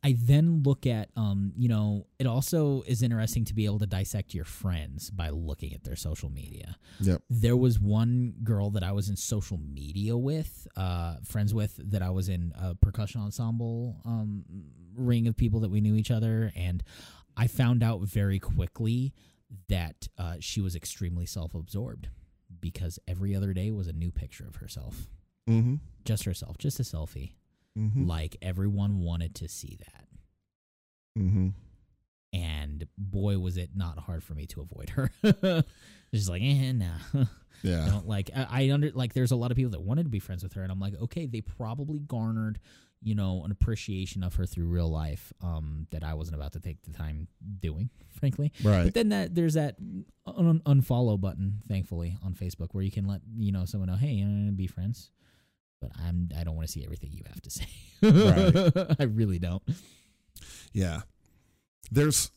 I then look at um, you know, it also is interesting to be able to dissect your friends by looking at their social media. Yep. There was one girl that I was in social media with, uh, friends with, that I was in a percussion ensemble um, ring of people that we knew each other, and I found out very quickly that uh, she was extremely self-absorbed because every other day was a new picture of herself, Mm-hmm. just herself, just a selfie. Mm-hmm. Like everyone wanted to see that. Mm-hmm. and boy was it not hard for me to avoid her just like eh, nah I Yeah. don't like I, I under like there's a lot of people that wanted to be friends with her and i'm like okay they probably garnered you know an appreciation of her through real life um that i wasn't about to take the time doing frankly Right. but then that there's that un- unfollow button thankfully on facebook where you can let you know someone know hey you know be friends but i'm i don't want to see everything you have to say Right. i really don't Yeah. There's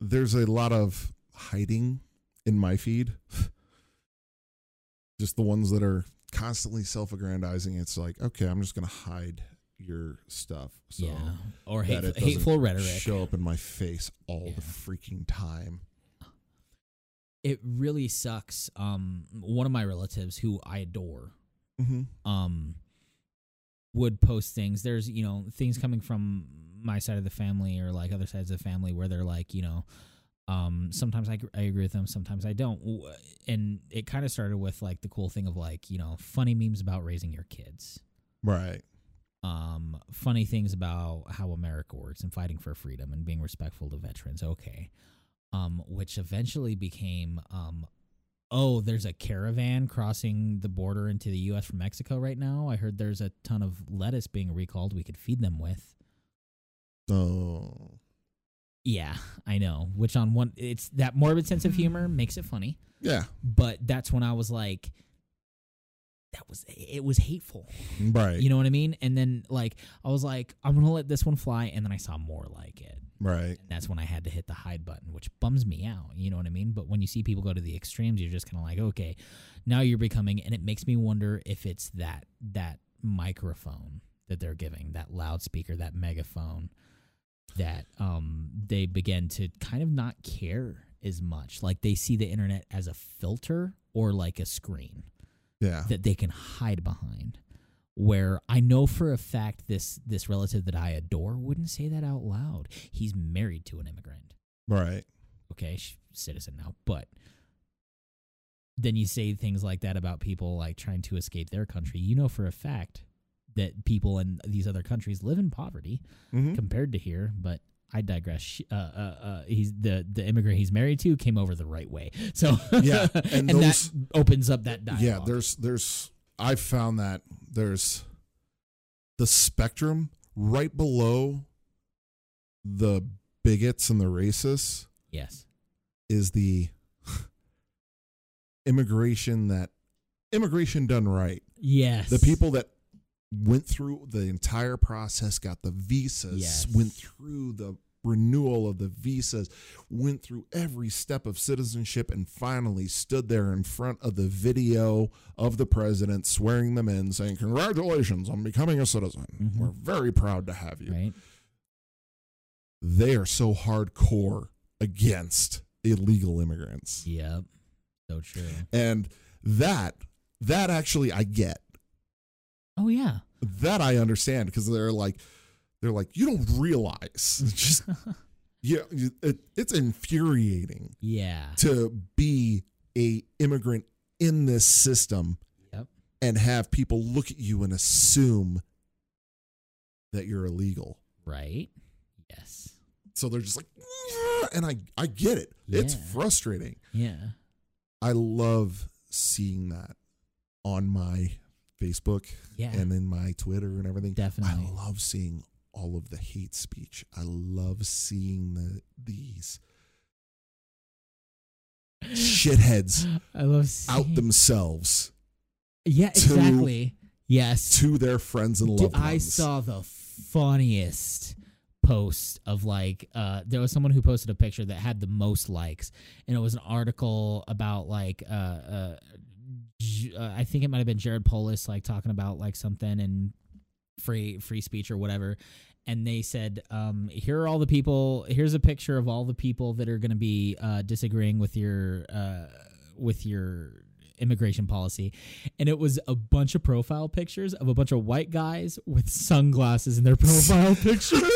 there's a lot of hiding in my feed. Just the ones that are constantly self-aggrandizing. It's like, okay, I'm just gonna hide your stuff. So yeah or hateful, hateful rhetoric show up in my face all Yeah. the freaking time. it really sucks. Um, one of my relatives who I adore, Mm-hmm. um, would post things. There's you know things coming from my side of the family or like other sides of the family where they're like you know, um, sometimes I I agree with them, sometimes I don't. And it kind of started with like the cool thing of like you know funny memes about raising your kids. Right. um, funny things about how America works and fighting for freedom and being respectful to veterans. Okay. Um, which eventually became, um, oh, there's a caravan crossing the border into the U.S. from Mexico right now. I heard there's a ton of lettuce being recalled we could feed them with. Oh. Yeah, I know. Which on one, it's that morbid sense of humor makes it funny. Yeah. But that's when I was like, that was it was hateful. Right. You know what I mean? And then like I was like, I'm gonna let this one fly, and then I saw more like it. Right. And that's when I had to hit the hide button, which bums me out. You know what I mean? But when you see people go to the extremes, you're just kind of like, okay, now you're becoming, and it makes me wonder if it's that that microphone that they're giving, that loudspeaker, that megaphone, that um they begin to kind of not care as much. Like they see the internet as a filter or like a screen Yeah. that they can hide behind. Where I know for a fact this this relative that I adore wouldn't say that out loud. He's married to an immigrant. Right. Okay, citizen now, but then you say things like that about people like trying to escape their country. You know for a fact that people in these other countries live in poverty Mm-hmm. compared to here, but I digress. Uh, uh, uh, he's the the immigrant he's married to came over the right way, so Yeah, and, and those- that opens up that dialogue. Yeah, there's there's I've found that there's the spectrum right below the bigots and the racists yes, is the immigration that immigration done right. yes, The people that went through the entire process, got the visas, Yes. went through the renewal of the visas, went through every step of citizenship, and finally stood there in front of the video of the president swearing them in, saying, Congratulations on becoming a citizen. Mhm. We're very proud to have you. Right. They are so hardcore against illegal immigrants. Yep. So true. And that, that actually I get. Oh yeah. that I understand because they're like, they're like, you don't realize, it's just yeah, it, it's infuriating Yeah. to be a immigrant in this system Yep. and have people look at you and assume that you're illegal. Right. Yes. So they're just like, "Yeah," and I, I get it. It's frustrating. Yeah. I love seeing that on my Facebook Yeah. and in my Twitter and everything. Definitely. I love seeing all of the hate speech. I love seeing the these shitheads I love out themselves Yeah. to- Exactly. Yes. to their friends and Dude, loved ones. I saw the funniest post of like uh there was someone who posted a picture that had the most likes and it was an article about like uh uh, uh I think it might have been Jared Polis like talking about like something and free free speech or whatever and they said um here are all the people here's a picture of all the people that are going to be uh disagreeing with your uh with your immigration policy. And it was a bunch of profile pictures of a bunch of white guys with sunglasses in their profile picture.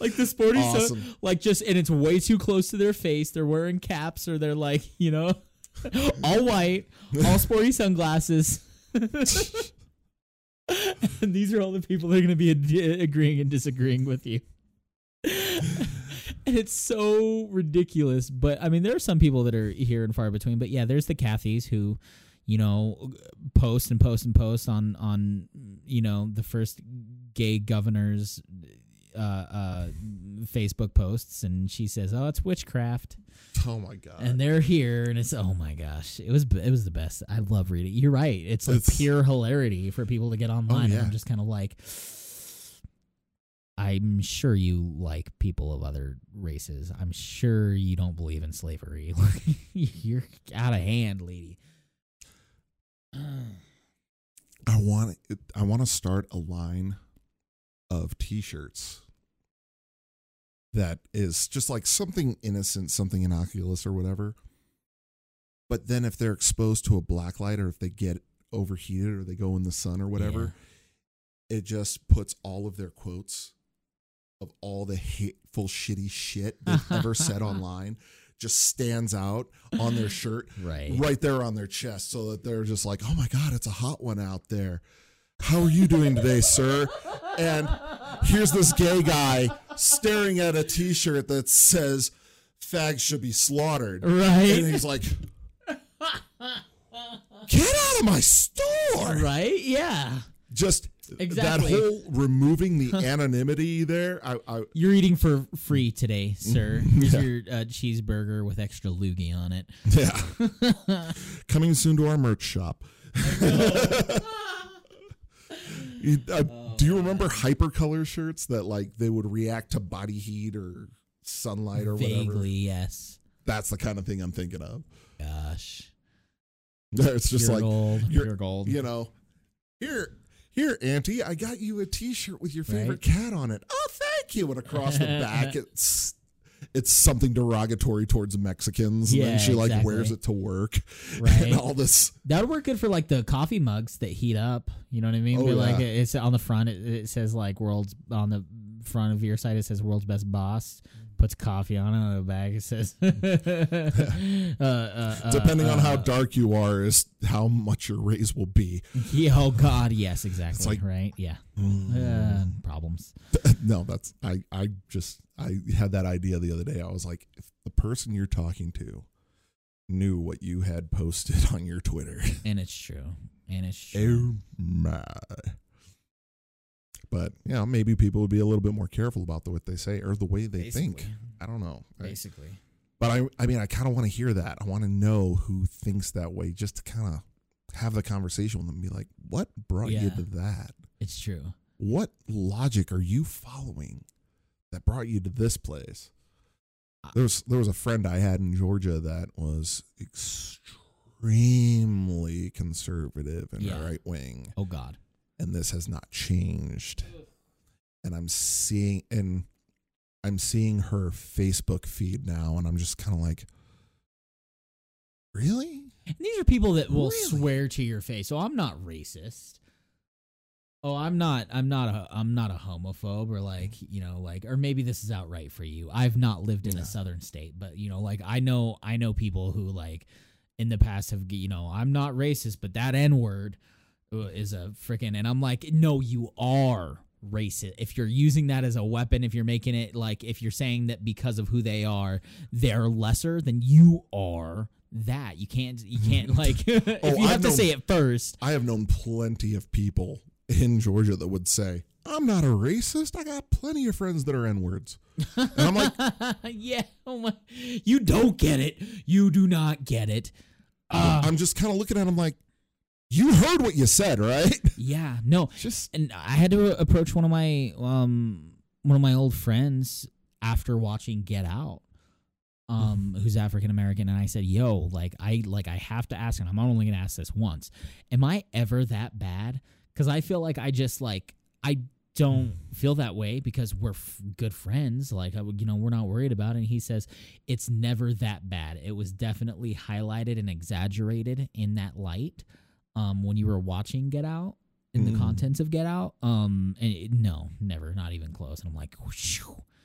Like the sporty Awesome. like just and it's way too close to their face. They're wearing caps or they're like you know all white all sporty sunglasses and these are all the people that are going to be ad- agreeing and disagreeing with you. And it's so ridiculous but i mean there are some people that are here and far between but yeah there's the cathys who you know post and post and post on on you know the first gay governor's uh uh facebook posts and she says oh it's witchcraft. Oh my god. and they're here and it's oh my gosh it was it was the best. I love reading. You're right. It's like It's- pure hilarity for people to get online and yeah. i'm just kind of like i'm sure you like people of other races. I'm sure you don't believe in slavery. You're out of hand lady. I want I want to start a line of t-shirts that is just like something innocent, something innocuous or whatever. But then if they're exposed to a black light or if they get overheated or they go in the sun or whatever, it just puts all of their quotes of all the hateful shitty shit they've ever said online just stands out on their shirt right right there on their chest so that they're just like, oh my God, it's a hot one out there. How are you doing today, sir? And here's this gay guy staring at a t shirt that says, fags should be slaughtered. Right. And he's like, get out of my store. right yeah Just Exactly. that whole removing the anonymity there. I, I you're eating for free today sir here's Yeah. your uh, cheeseburger with extra loogie on it yeah. Coming soon to our merch shop. You- uh, do you remember hypercolor shirts that like they would react to body heat or sunlight or whatever? vaguely yes That's the kind of thing I'm thinking of. gosh It's just pure like gold you're- pure gold you know, here, here, Auntie, I got you a T-shirt with your favorite Right. cat on it. Oh, thank you. And across the back, it's it's something derogatory towards Mexicans. and Yeah, then she like exactly. wears it to work, Right. and all this. That would work good for like the coffee mugs that heat up. You know what I mean? Oh, Be like it's on the front. It, it says like world's on the front of your site. It says world's best boss. Puts coffee on it on the bag. It says. uh, uh, uh, Depending on how uh, dark you are, is how much your raise will be. Yeah, oh God, yes, exactly. like- right? Yeah. Mm. Uh, problems. no, that's I. I just I had that idea the other day. I was like, if the person you're talking to knew what you had posted on your Twitter, And it's true. And it's true. oh my. But you know, maybe people would be a little bit more careful about the, what they say or the way they think. I don't know. I- Basically. but I, I mean, I kind of want to hear that. I want to know who thinks that way, just to kind of have the conversation with them and be like, what brought you to that? It's true. What logic are you following that brought you to this place? Ah. There was there was a friend I had in Georgia that was extremely conservative and Yeah. right wing, Oh God. And this has not changed. And I'm seeing and I'm seeing her Facebook feed now, and I'm just kind of like, really? And these are people that will Really? swear to your face. Oh, I'm not racist. Oh, I'm not. I'm not a. I'm not a homophobe or like you know like or maybe this is outright for you. I've not lived in Yeah. a southern state, but you know like I know I know people who like in the past have you know I'm not racist, but that N word is a freaking and I'm like no, you are racist. If you're using that as a weapon if you're making it like if you're saying that because of who they are they're lesser than you are that. You can't you can't like if Oh, you I've have to known- say it first. I have known plenty of people in Georgia that would say, I'm not a racist. I got plenty of friends that are N words. And I'm like, yeah oh my you don't get it. You do not get it. Uh, I'm just kind of looking at him like, you heard what you said, right? yeah no Just and I had to approach one of my um one of my old friends after watching Get Out, um, who's African American, and I said, "Yo, like I like I have to ask, and I'm only gonna ask this once. Am I ever that bad? Because I feel like I just like I don't feel that way because we're f- good friends. Like I would, you know, we're not worried about it. And he says it's never that bad. It was definitely highlighted and exaggerated in that light um, when you were watching Get Out in the Mm. contents of Get Out. Um, and it, no, never, not even close. And I'm like,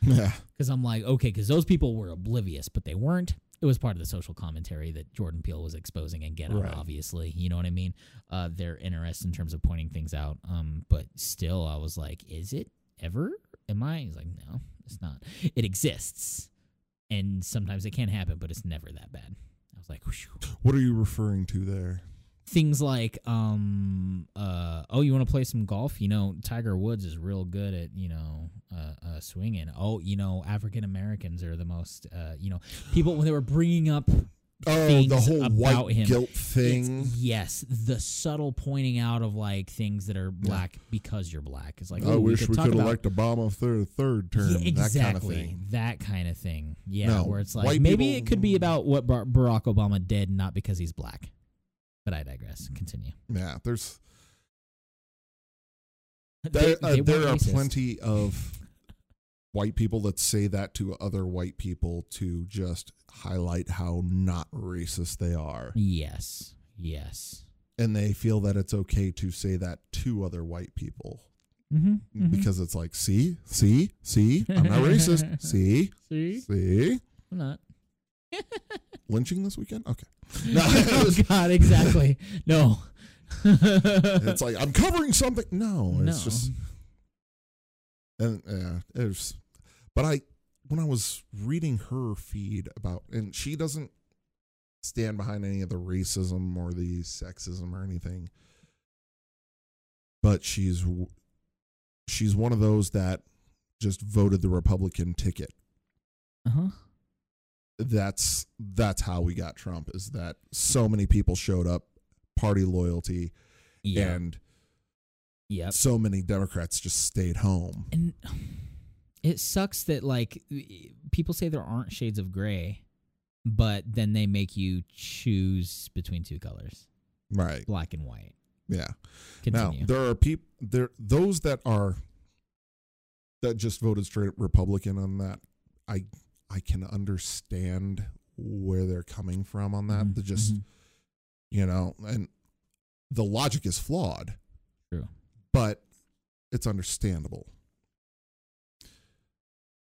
yeah, because I'm like, okay, because those people were oblivious, but they weren't. It was part of the social commentary that Jordan Peele was exposing and Get Out, Right. obviously. You know what I mean? Uh, their interest in terms of pointing things out. Um, but still, I was like, is it ever? Am I? He's like, no, it's not. It exists, and sometimes it can happen, but it's never that bad. I was like, whew. what are you referring to there? Things like, um, uh, oh, you want to play some golf? You know, Tiger Woods is real good at you know, uh, uh swinging. Oh, you know, African Americans are the most, uh, you know, people when they were bringing up Oh, the whole about white him. guilt It's- thing. yes, the subtle pointing out of like things that are black because you're black. It's like I oh, wish we could about- elect Obama third third term. Yeah, exactly. That kind of thing. That kind of thing. Yeah, No, where it's like maybe people- it could be about what Bar- Barack Obama did, not because he's black. But I digress. Continue. Yeah, there's They- there, uh, they there weren't are racist. plenty of white people that say that to other white people to just highlight how not racist they are. Yes. Yes. And they feel that it's okay to say that to other white people Mm-hmm. because it's like, see, see, see, I'm not racist. See, see, see. I'm not. Lynching this weekend? Okay. No, oh God, exactly. No. it's like, I'm covering something. No, it's No. just. And yeah, it's. But I, when I was reading her feed about, and she doesn't stand behind any of the racism or the sexism or anything, but she's she's one of those that just voted the Republican ticket. uh huh. That's that's how we got Trump. Is that so many people showed up, party loyalty, Yeah. and yep. so many Democrats just stayed home. And it sucks that like people say there aren't shades of gray, but then they make you choose between two colors, Right. black and white. Yeah. Continue. Now there are people there those that are that just voted straight Republican on that. I I can understand where they're coming from on that. Mhm, The just mhm. you know, and the logic is flawed. True. But it's understandable.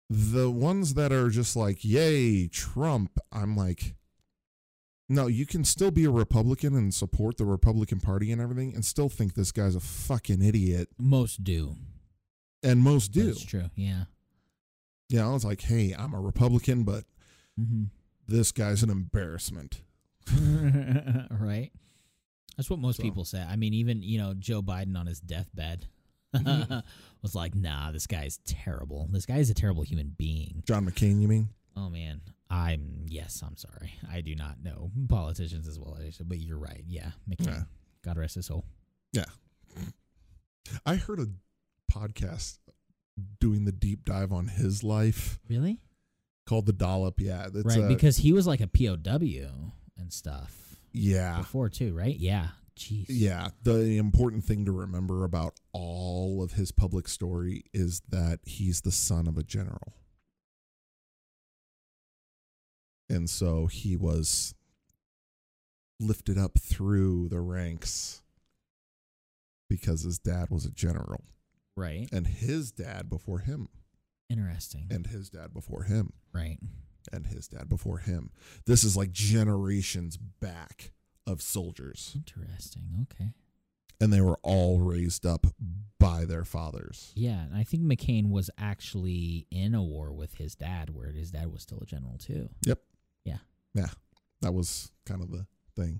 The ones that are just like, yay, Trump, I'm like, no, you can still be a Republican and support the Republican Party and everything and still think this guy's a fucking idiot. Most do. And most do. That's true. Yeah. You know, it's like, hey, I'm a Republican, but Mm-hmm. this guy's an embarrassment. right. That's what most So- people say. I mean, even you know Joe Biden on his deathbed Mhm. was like, "Nah, this guy's terrible. This guy is a terrible human being." John McCain, you mean? Oh man, I'm yes, I'm sorry. I do not know politicians as well as I should, but you're right. Yeah, McCain. Yeah. God rest his soul. Yeah. I heard a podcast doing the deep dive on his life Really? called The Dollop. Yeah. That's right, uh, because he was like a POW and stuff yeah. before too, right? Yeah. Jeez. Yeah, the important thing to remember about all of his public story is that he's the son of a general. And so he was lifted up through the ranks because his dad was a general Right. and his dad before him Interesting. and his dad before him right. and his dad before him. This is like generations back of soldiers Interesting. Okay. and they were all raised up by their fathers. Yeah, and I think McCain was actually in a war with his dad, where his dad was still a general too. Yep. Yeah. Yeah, that was kind of the thing.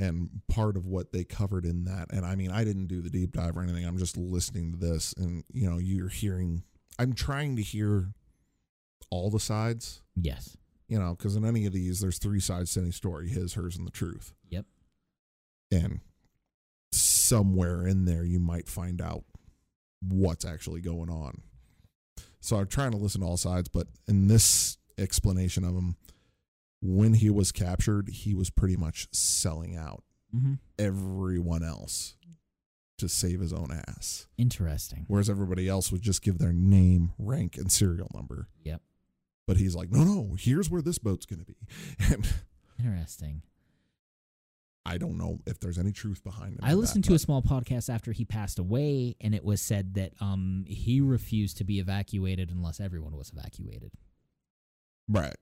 And part of what they covered in that, and I mean, I didn't do the deep dive or anything. I'm just listening to this, and you know, you're hearing. I'm trying to hear all the sides, Yes. you know, because in any of these, there's three sides to any story: his, hers, and the truth. Yep. And somewhere in there, you might find out what's actually going on. So I'm trying to listen to all sides, but in this explanation of him, when he was captured, he was pretty much selling out Mm-hmm. everyone else to save his own ass. Interesting. Whereas everybody else would just give their name, rank, and serial number. Yep. But he's like, no, no, here's where this boat's going to be. And Interesting. I don't know if there's any truth behind it. I listened to a small podcast after he passed away, and it was said that um he refused to be evacuated unless everyone was evacuated. Right.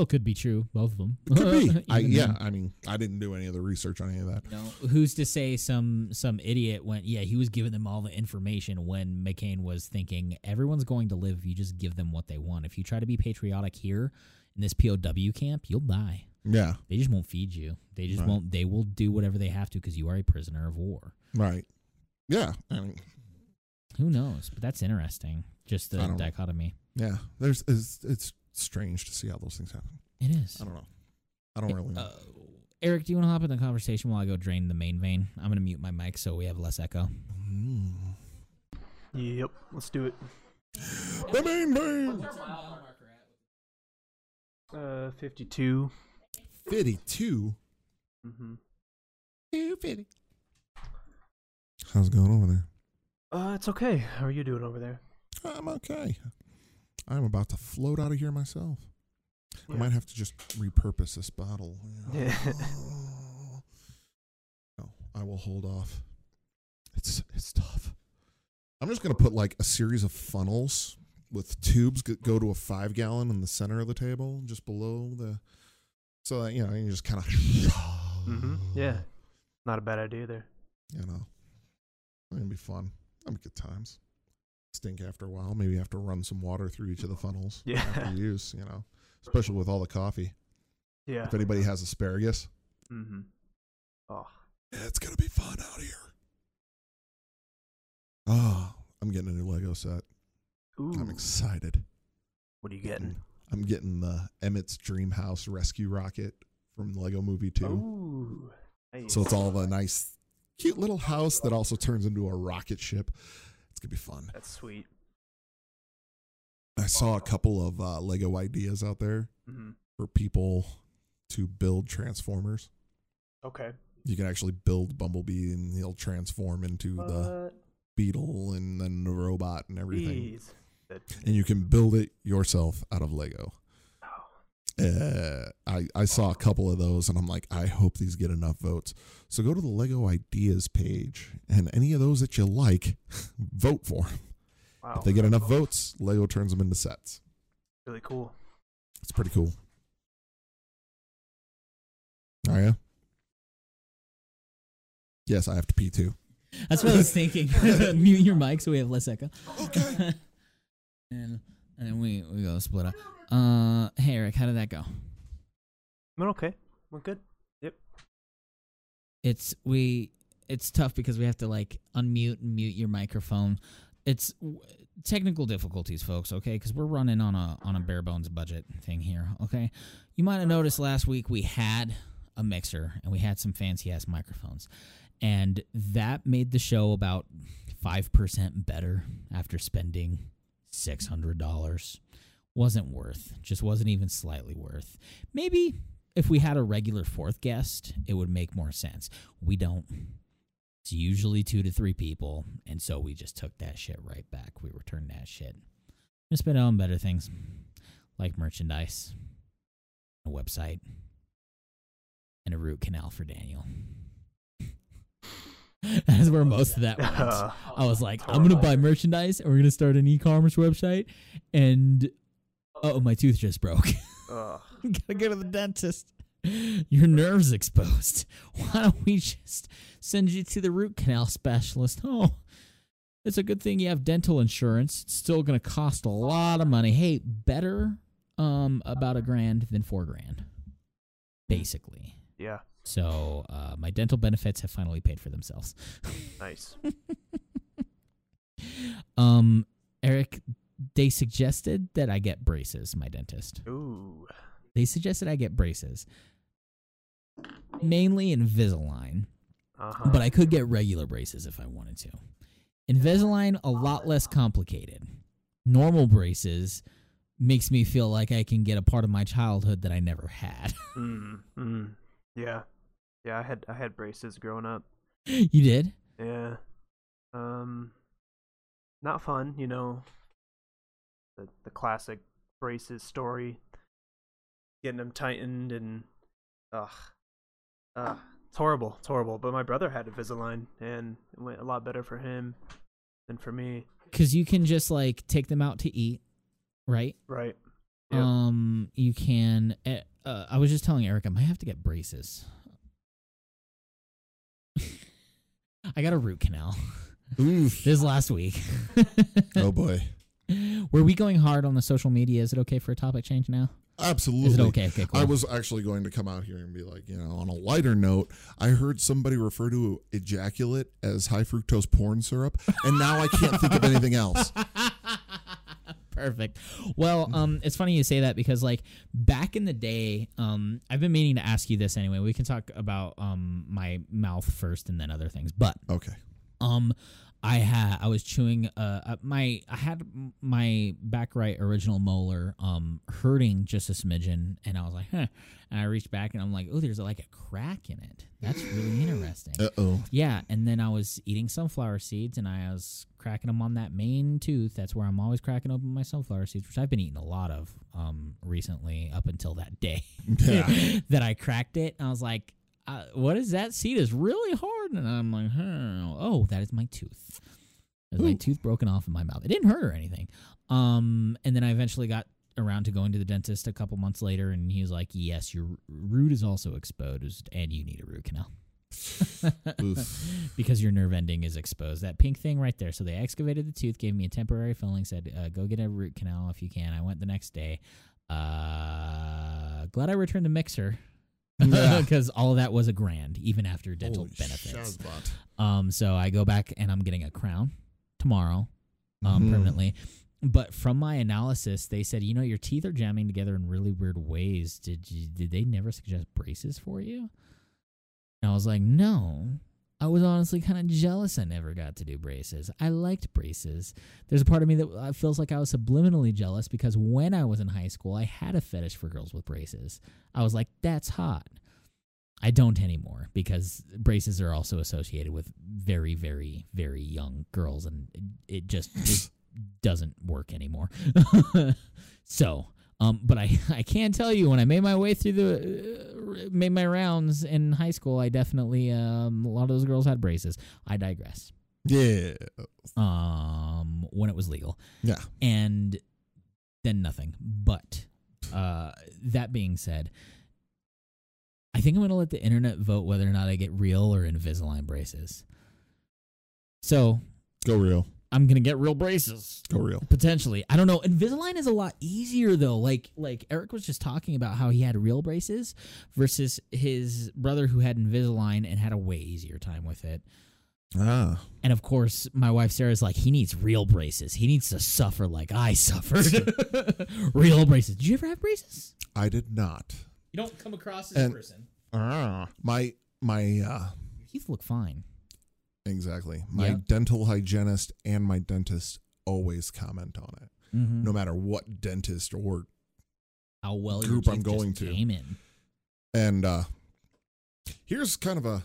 Still could be true, both of them. It could be. I, yeah. then. I mean, I didn't do any of the research on any of that. You know, who's to say some some idiot went? Yeah, he was giving them all the information when McCain was thinking everyone's going to live if you just give them what they want. If you try to be patriotic here in this POW camp, you'll die. Yeah. They just won't feed you. They just Right. won't. They will do whatever they have to because you are a prisoner of war. Right. Yeah. I mean, Who knows? But that's interesting. Just the don't know. dichotomy. yeah. There's it's, it's strange to see how those things happen. It is. I don't know. I don't really know. Uh, Eric, do you want to hop in the conversation while I go drain the main vein? I'm going to mute my mic so we have less echo. Mm. Yep, let's do it. The main vein. Uh, 52. 52. Mm-hmm. 250. How's it going over there? Uh, it's okay. How are you doing over there? I'm okay. I'm about to float out of here myself. I might have to just repurpose this bottle. Yeah. no, I will hold off. It's it's tough. I'm just gonna put like a series of funnels with tubes that go to a five gallon in the center of the table, just below the, so that you know you just kind of. Mm-hmm. Yeah. Not a bad idea there. You know, it's gonna be fun. I'm good times. Stink after a while. Maybe you have to run some water through each of the funnels Yeah. after use. You know, especially with all the coffee. Yeah. If anybody has asparagus, Mm-hmm. Oh. yeah, it's gonna be fun out here. Oh, I'm getting a new Lego set. Ooh. I'm excited. What are you getting? I'm getting the Emmet's Dream House Rescue Rocket from the Lego Movie 2. Ooh. Nice. So it's all the nice, cute little house that also turns into a rocket ship. Gonna be fun. That's sweet. I saw a couple of uh, Lego ideas out there Mm-hmm. for people to build Transformers. Okay. You can actually build Bumblebee and he'll transform into the beetle and then the robot and everything. Jeez. And you can build it yourself out of Lego. Uh, I, I saw a couple of those and I'm like, I hope these get enough votes. So go to the Lego Ideas page and any of those that you like, vote for 'em. Wow. If they get enough votes, Lego turns them into sets. really cool. It's pretty cool. Oh, yeah? Yes, I have to pee too. That's what I was thinking. Mute your mic so we have less echo. Okay. and and then we we go split up. Uh, hey Eric, how did that go? Went okay. Went good. Yep. It's we. It's tough because we have to like unmute and mute your microphone. It's w- technical difficulties, folks. Okay, because we're running on a on a bare bones budget thing here. Okay, you might have noticed last week we had a mixer and we had some fancy ass microphones. And that made the show about 5% better after spending $600. Wasn't worth. Just wasn't even slightly worth. Maybe if we had a regular fourth guest, it would make more sense. We don't. It's usually two to three people, and so we just took that shit right back. We returned that shit. We spent on better things, like merchandise, a website, and a root canal for Daniel. That's where most of that went. I was like, I'm gonna buy merchandise, and we're gonna start an e-commerce website, and oh, my tooth just broke. Ugh. Gotta go to the dentist. Your nerve's exposed. Why don't we just send you to the root canal specialist? Oh, it's a good thing you have dental insurance. It's still going to cost a lot of money. Hey, better um about a grand than four grand, basically. Yeah. So uh, my dental benefits have finally paid for themselves. Nice. Um, Eric, they suggested that I get braces. My dentist. Ooh. They suggested I get braces, mainly Invisalign. Uh huh. but I could get regular braces if I wanted to. Invisalign a lot less complicated. Normal braces makes me feel like I can get a part of my childhood that I never had. Mm, mm. Yeah. Yeah. I had I had braces growing up. you did? Yeah. Um. Not fun, you know. The the classic braces story. Getting them tightened and, ugh, ugh, it's horrible. It's horrible. But my brother had Invisalign, and it went a lot better for him than for me. Cuz you can just like take them out to eat, right? Right. Yep. Um you can eh, uh, I was just telling Eric I might have to get braces. I got a root canal. Oof. this last week. Oh boy. Were we going hard on the social media? Is it okay for a topic change now? Absolutely. Is it okay? Okay, cool. I was actually going to come out here and be like, you know, on a lighter note, I heard somebody refer to ejaculate as high fructose porn syrup, and now I can't think of anything else. Perfect. Well, um, it's funny you say that because like back in the day, um, I've been meaning to ask you this anyway. We can talk about um my mouth first and then other things, but Okay. um, I had I was chewing uh uh, my I had my back right original molar um hurting just a smidgen, and I was like, huh. And I reached back and I'm like, oh, there's like a crack in it. That's really interesting. Uh oh. Yeah, and then I was eating sunflower seeds, and I was cracking them on that main tooth. That's where I'm always cracking open my sunflower seeds, which I've been eating a lot of um recently, up until that day Yeah. that I cracked it. And I was like, "What is that seed? Is really hard." And I'm like. "Oh, that is my tooth. My tooth broken off in my mouth. It didn't hurt or anything." Um, and then I eventually got around to going to the dentist a couple months later, and he was like, "Yes, your root is also exposed, and you need a root canal." Because your nerve ending is exposed. That pink thing right there. So they excavated the tooth, gave me a temporary filling, said, uh, "Go get a root canal if you can." I went the next day. Uh, glad I returned the mixer. Because all of that was a grand, even after dental Holy benefits. shazbot. Um, so I go back and I'm getting a crown tomorrow, um, Mhm. permanently. But from my analysis, they said, you know, your teeth are jamming together in really weird ways. Did you? Did they never suggest braces for you? And I was like, no. I was honestly kind of jealous I never got to do braces. I liked braces. There's a part of me that uh, feels like I was subliminally jealous because when I was in high school, I had a fetish for girls with braces. I was like, that's hot. I don't anymore because braces are also associated with very, very, very young girls, and it, it just it doesn't work anymore. so, um, but I I can tell you when I made my way through the uh, made my rounds in high school, I definitely um a lot of those girls had braces. I digress. Yeah. Um, when it was legal, Yeah. and then nothing. But uh, that being said, I think I'm going to let the internet vote whether or not I get real or Invisalign braces. So Go real. I'm going to get real braces. Go real. Potentially, I don't know. Invisalign is a lot easier though. Like like Eric was just talking about how he had real braces versus his brother who had Invisalign and had a way easier time with it. Ah. And of course, my wife Sarah's like, he needs real braces. He needs to suffer like I suffered. real braces. Did you ever have braces? I did not. You don't come across as a person. Ah, my my uh Your teeth look fine. Exactly. My Yeah. dental hygienist and my dentist always comment on it. Mm-hmm. No matter what dentist or How well group I'm going to. in. and uh here's kind of a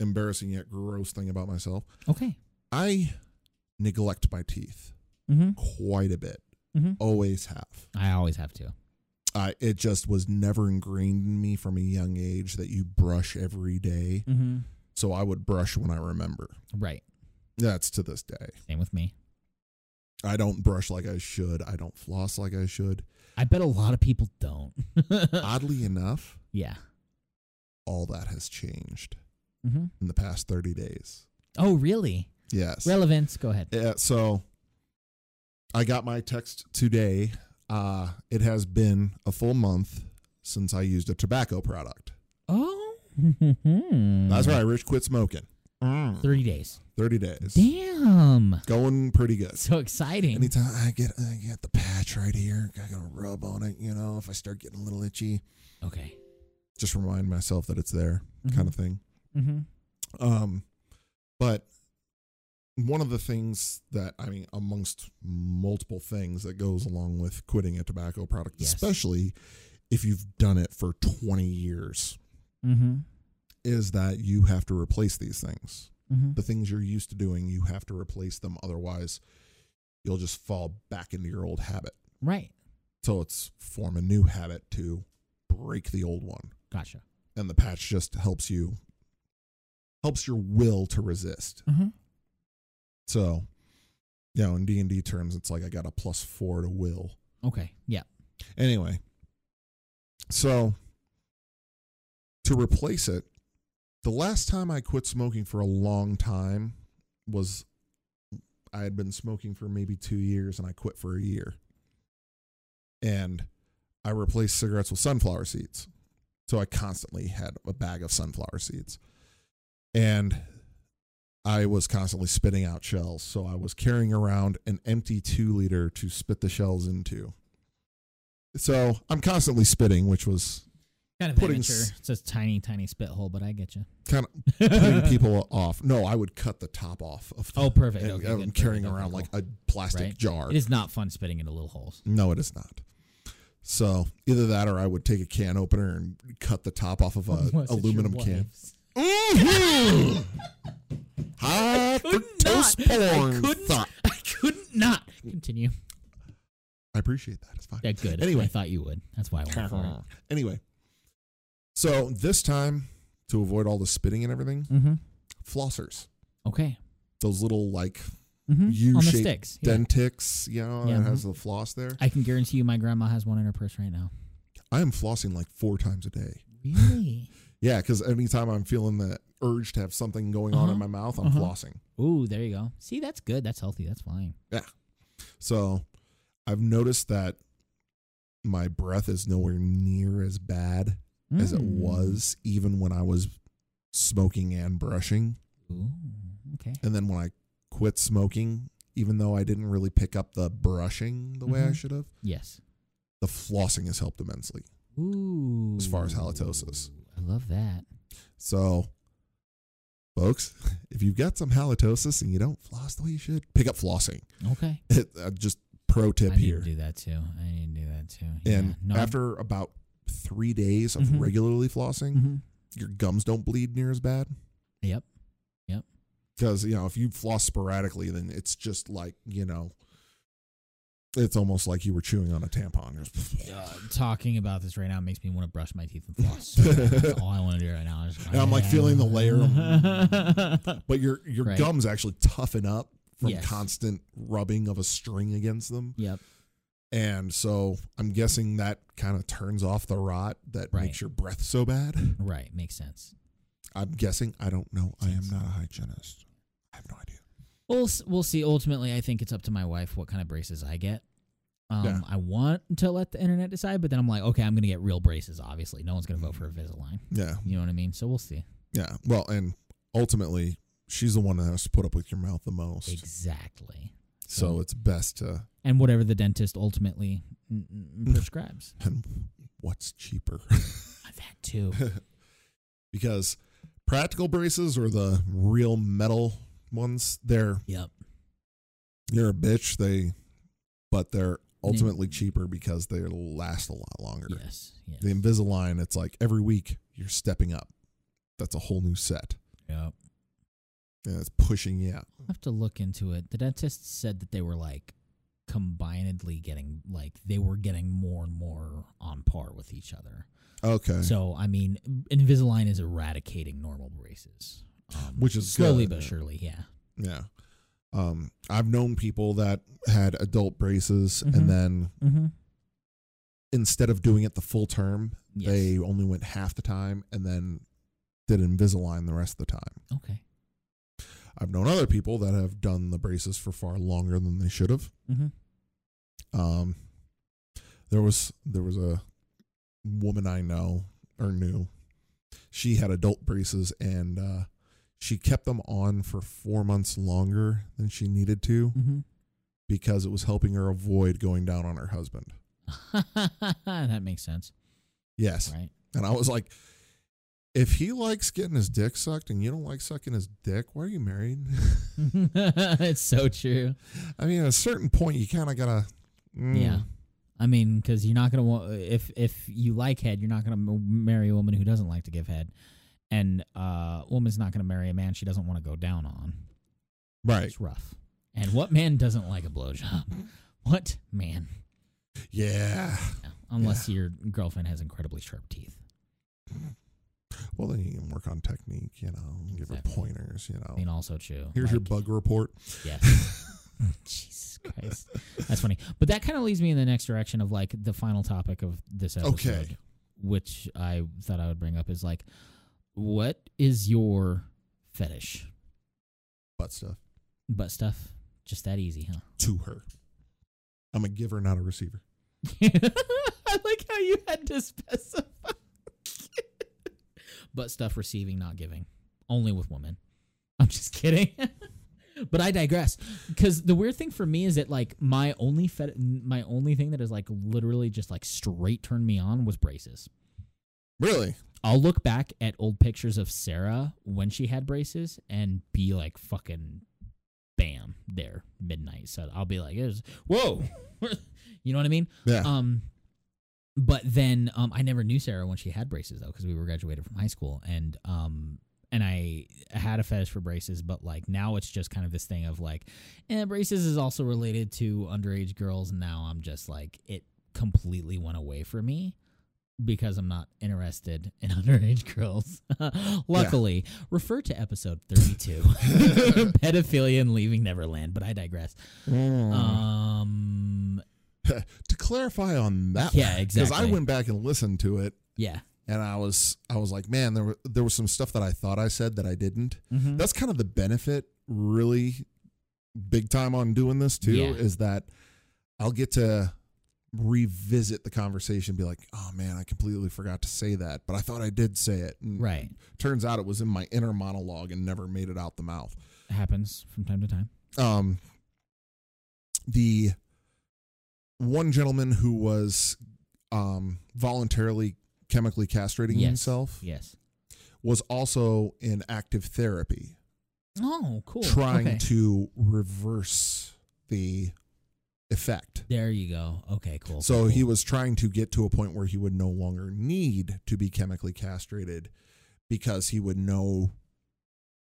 embarrassing yet gross thing about myself. Okay. I neglect my teeth Mm-hmm. quite a bit. Mm-hmm. Always have. I always have to. I it just was never ingrained in me from a young age that you brush every day. So I would brush when I remember. Right. That's to this day. Same with me. I don't brush like I should. I don't floss like I should. I bet a lot of people don't. Oddly enough, yeah. all that has changed Mm-hmm. in the past 30 days. Oh, really? Yes. Relevance. Go ahead. Yeah, so I got my text today. Uh, it has been a full month since I used a tobacco product. Oh. That's right. Rich quit smoking. 30 days. 30 days. Damn. Going pretty good. So exciting. Anytime I get I get the patch right here, I gotta rub on it, you know, if I start getting a little itchy, Okay. just remind myself that it's there, kind of thing. Mm-hmm. Um, but one of the things that I mean, amongst multiple things that goes along with quitting a tobacco product, Yes. especially if you've done it for 20 years, Mm-hmm. is that you have to replace these things. Mm-hmm. The things you're used to doing, you have to replace them. Otherwise, you'll just fall back into your old habit. Right. So it's form a new habit to break the old one. Gotcha. And the patch just helps you, helps your will to resist. Mm-hmm. So, you know, in D and D terms, it's like I got a plus four to will. Okay. Yeah. Anyway, so to replace it, the last time I quit smoking for a long time was I had been smoking for maybe two years and I quit for a year. And I replaced cigarettes with sunflower seeds. So I constantly had a bag of sunflower seeds. And I was constantly spitting out shells. So I was carrying around an empty two liter to spit the shells into. So I'm constantly spitting, which was Kind of Putting s- It's a tiny, tiny spit hole, but I get you. kind of putting people off. No, I would cut the top off of. The, Oh, perfect. and Okay, I'm good. carrying Perfect. around like a plastic Right. jar. It is not fun spitting into little holes. No, it is not. So either that, or I would take a can opener and cut the top off of a Unless aluminum can. wife's. Mhm. Hot could fructose not. I porn couldn't. thought. I couldn't not continue. I appreciate that. It's fine. Yeah, good. Anyway. I thought you would. That's why I went for it. Anyway, so this time to avoid all the spitting and everything, Mm-hmm. flossers. Okay. Those little like Mm-hmm. On U-shaped sticks. Yeah. dentics, you know, Yeah, that has the floss there. I can guarantee you my grandma has one in her purse right now. I am flossing like four times a day. Really? Yeah, because anytime I'm feeling the urge to have something going on Uh-huh. in my mouth, I'm Uh-huh. flossing. Ooh, there you go. See, that's good. That's healthy. That's fine. Yeah. So I've noticed that my breath is nowhere near as bad as it Mm. was even when I was smoking and brushing. Ooh, okay. And then when I quit smoking, even though I didn't really pick up the brushing the way I Mhm. should have, Yes. the flossing has helped immensely. Ooh. As far as halitosis. I love that. So, folks, if you've got some halitosis and you don't floss the way you should, pick up flossing. Okay. It, uh, just pro tip I need here. to do that too. I need to do that too. And yeah. no, after about three days of Mhm. regularly flossing, hmm your gums don't bleed near as bad. Yep. Yep. Because, you know, if you floss sporadically, then it's just like, you know, it's almost like you were chewing on a tampon. Just- Uh, talking about this right now makes me want to brush my teeth and floss. so. That's all I want to do right now. Is And I'm, like, feeling the layer but your your Right. gums actually toughen up from Yes. constant rubbing of a string against them. yep. And so I'm guessing that kind of turns off the rot that Right. makes your breath so bad. Right. Makes sense. I'm guessing. I don't know. I am not a hygienist. I have no idea. We'll we'll see. Ultimately, I think it's up to my wife what kind of braces I get. Um, Yeah. I want to let the internet decide, but then I'm like, okay, I'm gonna get real braces. Obviously, no one's gonna vote for a Invisalign. Yeah. You know what I mean? So we'll see. Yeah. Well, and ultimately, she's the one that has to put up with your mouth the most. Exactly. So it's best to. And whatever the dentist ultimately prescribes. And what's cheaper? that too. because practical braces or the real metal ones, they're Yep. you're a bitch. They, but they're ultimately cheaper because they last a lot longer. Yes. Yes. The Invisalign, it's like every week you're stepping up. That's a whole new set. Yep. And it's pushing you out. I have to look into it. The dentist said that they were like combinedly getting like they were getting more and more on par with each other. Okay. So I mean, Invisalign is eradicating normal braces, um, Which is slowly good. but surely. Yeah. yeah. Um, I've known people that had adult braces Mhm. and then Mm-hmm. instead of doing it the full term, Yes. they only went half the time and then did Invisalign the rest of the time. Okay. I've known other people that have done the braces for far longer than they should have. Mm-hmm. Um, there was there was a woman I know or knew. She had adult braces and uh, she kept them on for four months longer than she needed to Mm-hmm. because it was helping her avoid going down on her husband. that makes sense, Yes, right? and I was like, if he likes getting his dick sucked and you don't like sucking his dick, why are you married? it's so true. I mean, at a certain point, you kind of gotta. mm, Yeah. I mean, because you're not gonna want if if you like head, you're not gonna marry a woman who doesn't like to give head, and uh, woman's not gonna marry a man she doesn't want to go down on. Right. It's rough. And what man doesn't like a blowjob? What man? Yeah. Yeah, Unless your girlfriend has incredibly sharp teeth. Well, then you can work on technique, you know, give her pointers, you know. I mean, also true. Here's your bug report. Yes. Jesus Christ. That's funny. But that kind of leads me in the next direction of like the final topic of this episode, Okay. which I thought I would bring up is like, what is your fetish? Butt stuff Butt stuff? Just that easy, huh? to her. I'm a giver, not a receiver. I like how you had to specify. Butt stuff receiving, not giving. Only with women. I'm just kidding. but I digress. Because the weird thing for me is that like my only fet- my only thing that is like literally just like straight turned me on was braces. Really? I'll look back at old pictures of Sarah when she had braces and be like fucking bam there midnight. So I'll be like, it was, whoa, you know what I mean? Yeah. Um, but then um, I never knew Sarah when she had braces though, because we were graduated from high school, and um, and I had a fetish for braces, but like now it's just kind of this thing of like, eh, braces is also related to underage girls. And now I'm just like, it completely went away for me because I'm not interested in underage girls. Luckily, refer to episode 32, pedophilia and leaving Neverland. But I digress. Mm. Um, to clarify on that, Yeah, exactly. Because I went back and listened to it, yeah. and I was, I was like, man, there were there was some stuff that I thought I said that I didn't. Mm-hmm. That's kind of the benefit, really, big time on doing this too, Yeah. is that I'll get to revisit the conversation, be like, oh man, I completely forgot to say that, but I thought I did say it. And Right. Turns out it was in my inner monologue and never made it out the mouth. happens from time to time. um the one gentleman who was um voluntarily chemically castrating Yes. himself Yes. was also in active therapy Oh, cool. trying Okay. to reverse the effect There you go. Okay, cool. so cool, he was trying to get to a point where he would no longer need to be chemically castrated because he would know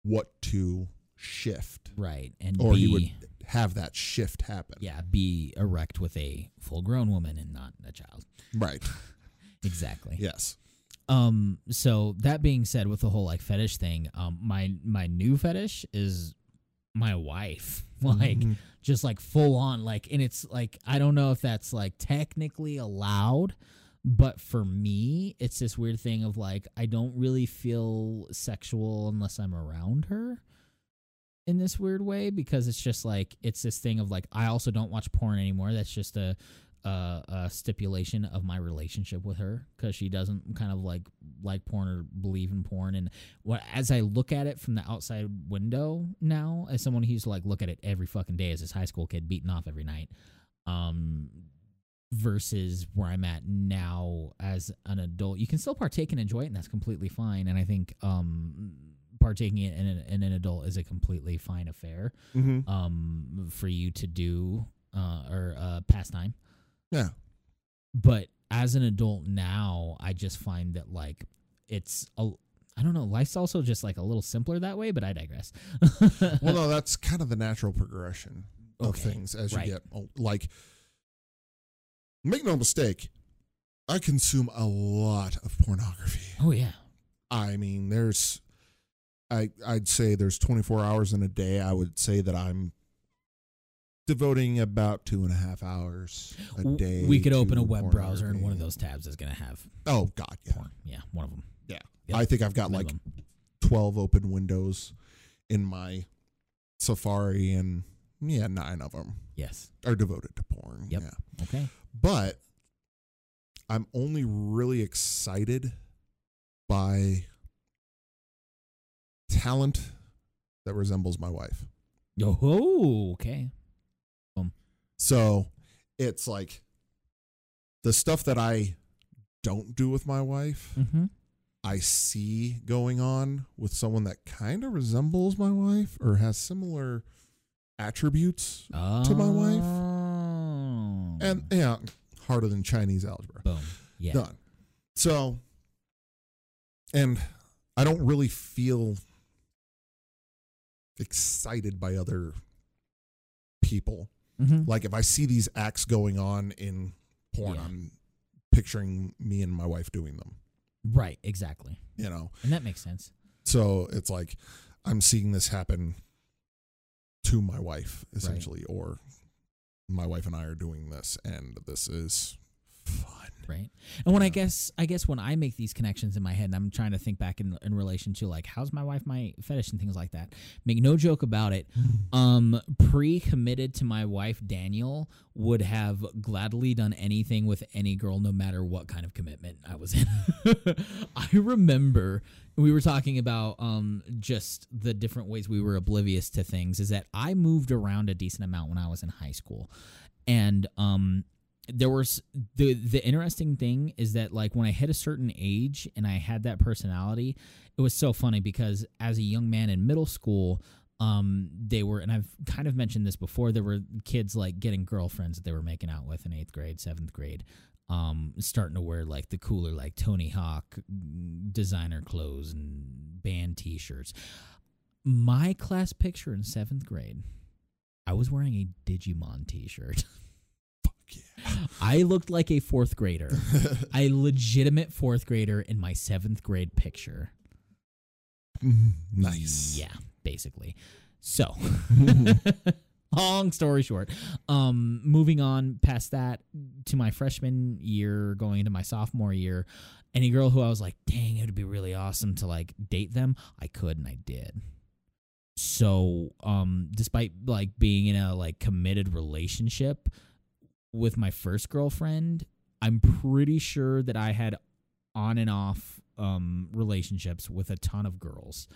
what to shift right, and or be, he would have that shift happen yeah, be erect with a full-grown woman and not a child. right Exactly. yes Um. So that being said, with the whole like fetish thing, um, my my new fetish is my wife. Like Mhm. just like full on like and it's like i don't know if that's like technically allowed but for me it's this weird thing of like i don't really feel sexual unless i'm around her in this weird way because it's just like it's this thing of like i also don't watch porn anymore that's just a a, a stipulation of my relationship with her because she doesn't kind of like like porn or believe in porn and what as I look at it from the outside window now, as someone who's like look at it every fucking day as this high school kid beating off every night, um, versus where I'm at now as an adult. You can still partake and enjoy it, and that's completely fine. And I think um, partaking in, in, in an adult is a completely fine affair Mm-hmm. um, for you to do uh, or uh, pastime. Yeah. But as an adult now, I just find that like it's a I don't know. Life's also just like a little simpler that way, but I digress. Well, no, that's kind of the natural progression of Okay, things as you right. get old. Like, make no mistake, I consume a lot of pornography. oh yeah, I mean, there's, I I'd say there's 24 hours in a day. I would say that I'm devoting about two and a half hours a day. we could open a web browser, and one of those tabs is gonna have Oh God, yeah, porn. Yeah, one of them. yeah. I think I've got like 12 open windows in my Safari, and yeah, nine of them yes. are devoted to porn. Yep. Yeah. Okay. But I'm only really excited by talent that resembles my wife. Oh, okay. So it's like the stuff that I don't do with my wife, Mm-hmm. I see going on with someone that kind of resembles my wife or has similar attributes. To my wife. Oh. And yeah, harder than Chinese algebra. boom. Yeah. done. So, and I don't really feel excited by other people. Mm-hmm. Like if I see these acts going on in porn, Yeah. I'm picturing me and my wife doing them, Right. Exactly. you know? And that makes sense. So it's like I'm seeing this happen to my wife, essentially, or my wife and I are doing this, and this is fun. Right? And when i guess i guess when i make these connections in my head and i'm trying to think back in, in relation to like how's my wife my fetish and things like that make no joke about it um pre-committed to my wife daniel would have gladly done anything with any girl no matter what kind of commitment i was in. I remember we were talking about um just the different ways we were oblivious to things is that i moved around a decent amount when i was in high school. And um there was the the interesting thing is that like when I hit a certain age and I had that personality, it was so funny because as a young man in middle school, um, they were and I've kind of mentioned this before. There were kids like getting girlfriends that they were making out with in eighth grade, seventh grade, um, starting to wear like the cooler like Tony Hawk designer clothes and band T-shirts. My class picture in seventh grade, I was wearing a Digimon T-shirt. I looked like a fourth grader, a legitimate fourth grader in my seventh grade picture. nice. Yeah, basically. So, long story short, um, moving on past that to my freshman year, going into my sophomore year, any girl who I was like, dang, it would be really awesome to like date them, I could and I did. So, um, despite like being in a like committed relationship with my first girlfriend, I'm pretty sure that I had on and off um relationships with a ton of girls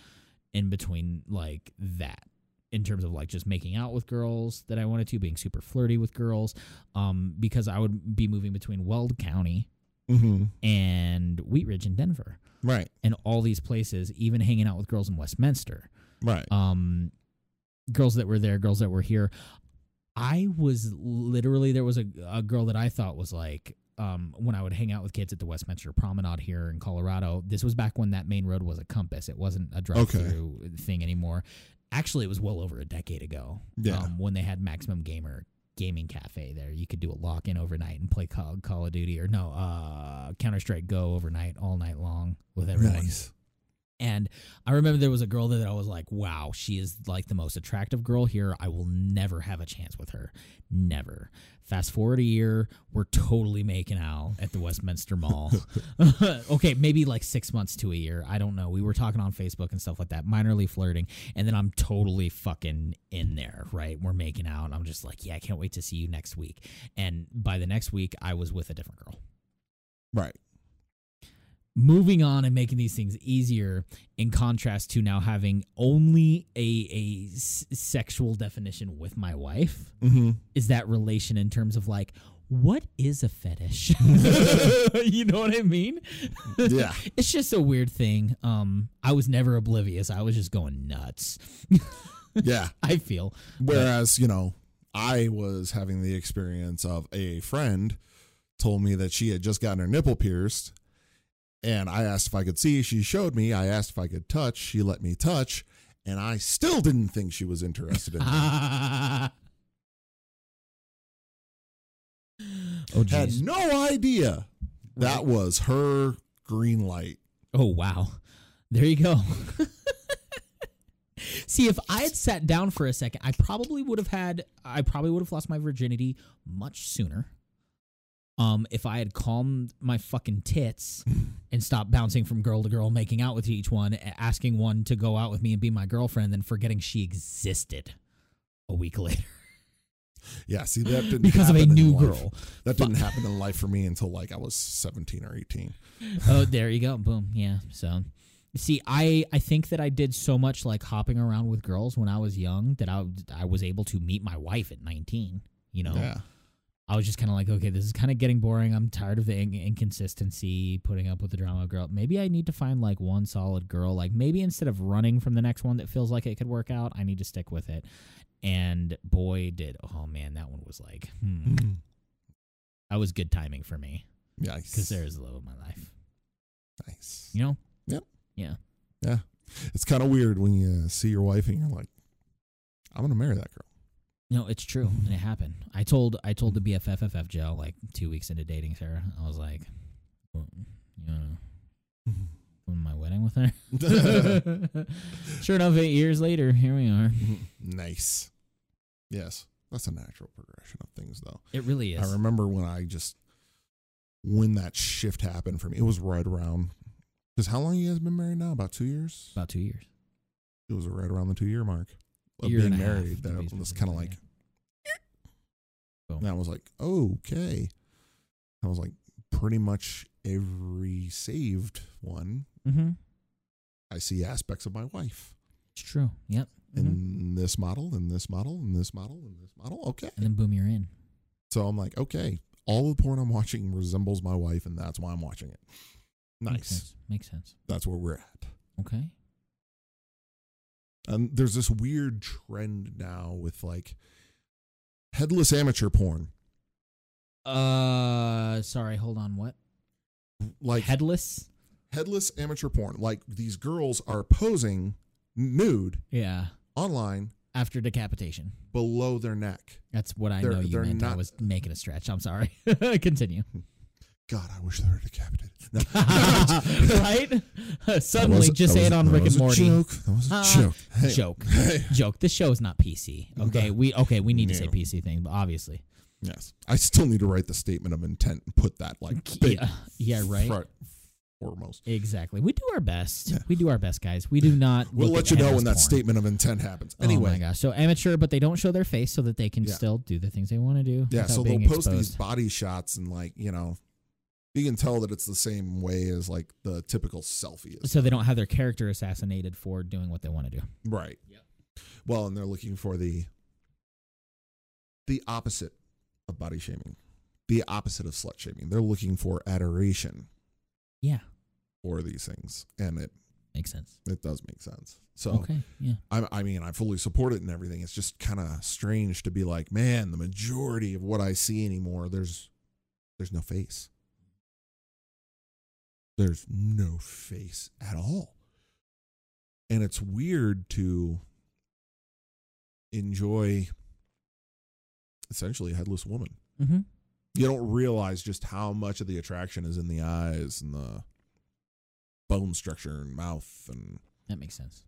in between like that in terms of like just making out with girls that I wanted to, being super flirty with girls, um, because I would be moving between Weld County hmm and Wheat Ridge in Denver Right. and all these places, even hanging out with girls in Westminster. Right. Um, girls that were there, girls that were here. I was literally there was a a girl that I thought was like um when I would hang out with kids at the Westminster Promenade here in Colorado. This was back when that main road was a compass. It wasn't a drive through thing anymore. Actually, it was well over a decade ago. Yeah. Um, when they had Maximum Gamer gaming cafe there, you could do a lock in overnight and play Call, Call of Duty or no, uh Counter Strike Go overnight all night long with everyone. Nice. And I remember there was a girl there that I was like, wow, she is like the most attractive girl here. I will never have a chance with her. Never. Fast forward a year, we're totally making out at the Westminster Mall. okay, maybe like six months to a year. I don't know. We were talking on Facebook and stuff like that, minorly flirting. And then I'm totally fucking in there, right? We're making out. And I'm just like, yeah, I can't wait to see you next week. And by the next week, I was with a different girl Right. Moving on and making these things easier in contrast to now having only a, a s- sexual definition with my wife Mm-hmm. is that relation in terms of like what is a fetish? you know what I mean? Yeah. It's just a weird thing. Um, I was never oblivious. I was just going nuts. Yeah. I feel. Whereas, you know, I was having the experience of a friend told me that she had just gotten her nipple pierced. And I asked if I could see. She showed me. I asked if I could touch. She let me touch. And I still didn't think she was interested in me. oh Had jeez. no idea that was her green light. Oh wow. There you go. See, if I had sat down for a second, I probably would have had I probably would have lost my virginity much sooner. Um, if I had calmed my fucking tits and stopped bouncing from girl to girl, making out with each one, asking one to go out with me and be my girlfriend, then forgetting she existed a week later Yeah, see that didn't because of a new girl. That didn't happen in life for me until like I was 17 or 18. oh, there you go. Boom. Yeah. So, see, I I think that I did so much like hopping around with girls when I was young that I I was able to meet my wife at 19. You know, Yeah. I was just kind of like, okay, this is kind of getting boring. I'm tired of the in- inconsistency, putting up with the drama girl. Maybe I need to find like one solid girl. Like maybe instead of running from the next one that feels like it could work out, I need to stick with it. And boy, did oh man, that one was like, hmm, that was good timing for me Nice. because there is the love of my life. nice. You know? Yep. Yeah. Yeah. It's kind of weird when you see your wife and you're like, I'm going to marry that girl. No, it's true, and it happened. I told I told the BFFFF Joe like two weeks into dating Sarah. I was like, well, you know, mm-hmm. come to my wedding with her. sure enough, eight years later, here we are. Mm-hmm. nice. Yes. That's a natural progression of things, though. It really is. I remember when I just, when that shift happened for me, it was right around, because how long you guys been married now? About two years? About two years. It was right around the two year mark of Year being and a half, married. to That be was specific, kind of like, yeah. Boom. and I was like, okay. I was like, pretty much every saved one, Mm-hmm. I see aspects of my wife. It's true. Yep. In this model, in this model, in this model, in this model. Okay. and then boom, you're in. So I'm like, okay, all the porn I'm watching resembles my wife, and that's why I'm watching it. Makes Nice. sense. Makes sense. That's where we're at. Okay. And there's this weird trend now with like headless amateur porn. Uh, sorry. Hold on. What? Like Headless. headless amateur porn. Like these girls are posing nude Yeah. online After decapitation. below their neck. That's what I They're- know you meant. I was making a stretch. I'm sorry. Continue. God, I wish they were decapitated. No. right? Suddenly, just say it on Rick and Morty. Joke. That was a Ah, joke. Hey. Joke. Hey. Joke. This show is not PC. Okay, we okay. We need to say No. PC thing, but obviously, Yes. I still need to write the statement of intent and put that like big yeah, yeah, right. front foremost. Exactly. We do our best. Yeah. We do our best, guys. We do not. We'll look let at you know when that porn. statement of intent happens. Anyway. oh my gosh! So amateur, but they don't show their face so that they can Yeah. still do the things they want to do. yeah, without so they'll being post these body shots and like, you know, you can tell that it's the same way as like the typical selfie is. so they don't have their character assassinated for doing what they want to do. Right. Yep. Well, and they're looking for the the opposite of body shaming. The opposite of slut shaming. They're looking for adoration Yeah, for these things. And it makes sense. it does make sense. So Okay. Yeah. I, I mean, I fully support it and everything. It's just kind of strange to be like, man, the majority of what I see anymore, there's there's no face. There's no face at all. And it's weird to enjoy essentially a headless woman. Mm-hmm. You don't realize just how much of the attraction is in the eyes and the bone structure and mouth and That makes sense.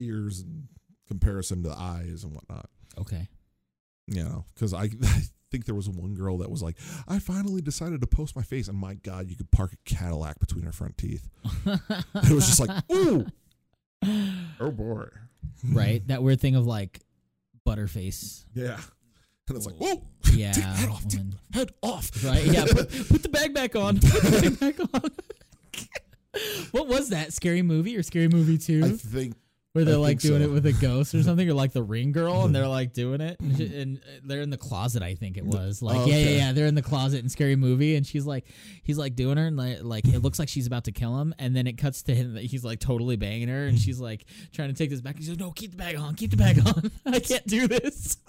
ears in comparison to the eyes and whatnot. Okay. You know, because I think there was one girl that was like, I finally decided to post my face, and my God, you could park a Cadillac between her front teeth. It was just like, ooh, oh boy, right. That weird thing of like butterface. yeah. And it's like, whoa, Yeah. take head off, take head off. right. Yeah. Put, put the bag back on. Put the bag back on. what was that? Scary movie or scary movie two? I think Where they're I like doing so. it with a ghost or something, or like the ring girl, and they're like doing it, and, she- and they're in the closet. I think it was like, Oh, yeah, yeah, okay. yeah. They're in the closet in Scary Movie, and she's like, he's like doing her, and like, like it looks like she's about to kill him, and then it cuts to him. that He's like totally banging her, and hmm. she's like trying to take this back. He says, "No, keep the bag on, keep the bag on. I can't do this."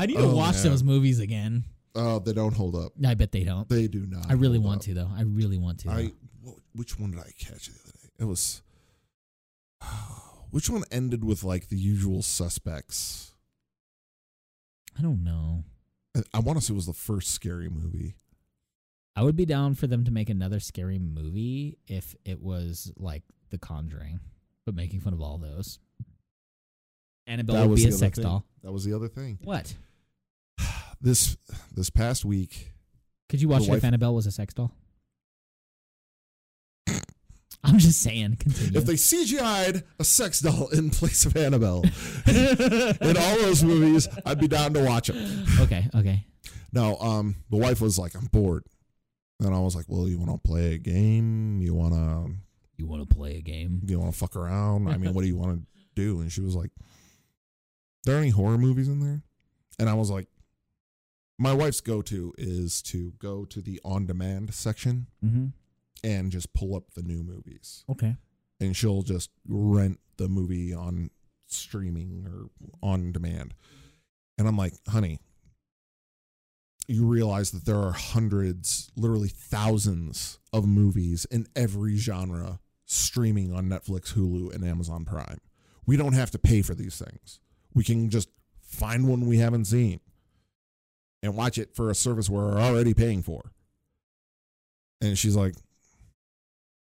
I need to Oh, watch man. those movies again. Oh, they don't hold up. I bet they don't. They do not. I really want up. to though. I really want to. I which one did I catch the other day? It was which one ended with like the usual suspects? I don't know. I, I want to say it was the first scary movie. I would be down for them to make another scary movie if it was like The Conjuring, but making fun of all those. Annabelle That would was be a sex thing. doll. That was the other thing. What? This this past week, Could you watch it if Annabelle was a sex doll? I'm just saying. Continue. if they CGI'd a sex doll in place of Annabelle in all those movies, I'd be down to watch them. okay, okay. Now, um, the wife was like, "I'm bored," and I was like, "Well, you want to play a game? You want to You want to play a game? you want to fuck around? I mean, what do you want to do?" And she was like, "There are any horror movies in there?" And I was like, "My wife's go-to is to go to the on-demand section Mm-hmm. And just pull up the new movies, Okay. and she'll just rent the movie on streaming or on demand." And I'm like, "Honey." You realize that there are hundreds, literally thousands of movies in every genre streaming on Netflix, Hulu, and Amazon Prime. We don't have to pay for these things. We can just find one we haven't seen and watch it for a service we're already paying for. And she's like,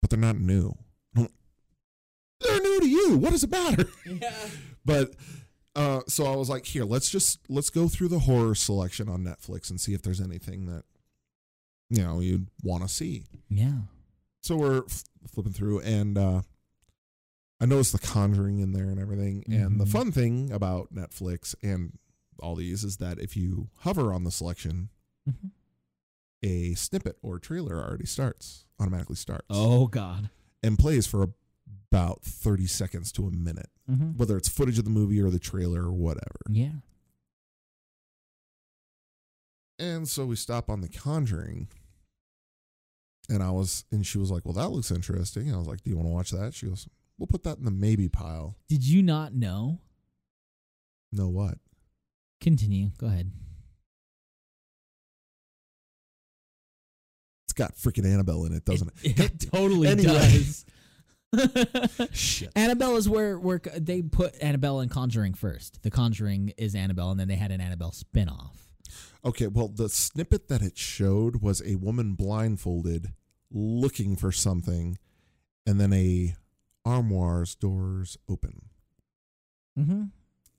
but they're not new. They're new to you. What does it matter? Yeah. But uh, so I was like, here, let's just let's go through the horror selection on Netflix and see if there's anything that you know you'd want to see. Yeah. So we're f- flipping through, and uh, I noticed The Conjuring in there and everything. And the Mhm. fun thing about Netflix and all these is that if you hover on the selection, Mhm. A snippet or trailer already starts, automatically starts, Oh God. and plays for about thirty seconds to a minute, Mm-hmm. whether it's footage of the movie or the trailer or whatever. Yeah. And so we stop on The Conjuring. And I was, and she was like, "Well, that looks interesting." I was like, "Do you want to watch that?" She goes, "We'll put that in the maybe pile." Did you not know? Know what? Continue. Go ahead. Got freaking Annabelle in it, doesn't it? It, totally Anyway. does. Shit. Annabelle is where where they put Annabelle and Conjuring first. The Conjuring is Annabelle, and then they had an Annabelle spin-off. Okay, well, the snippet that it showed was a woman blindfolded looking for something, and then a armoire's doors open, Mm-hmm.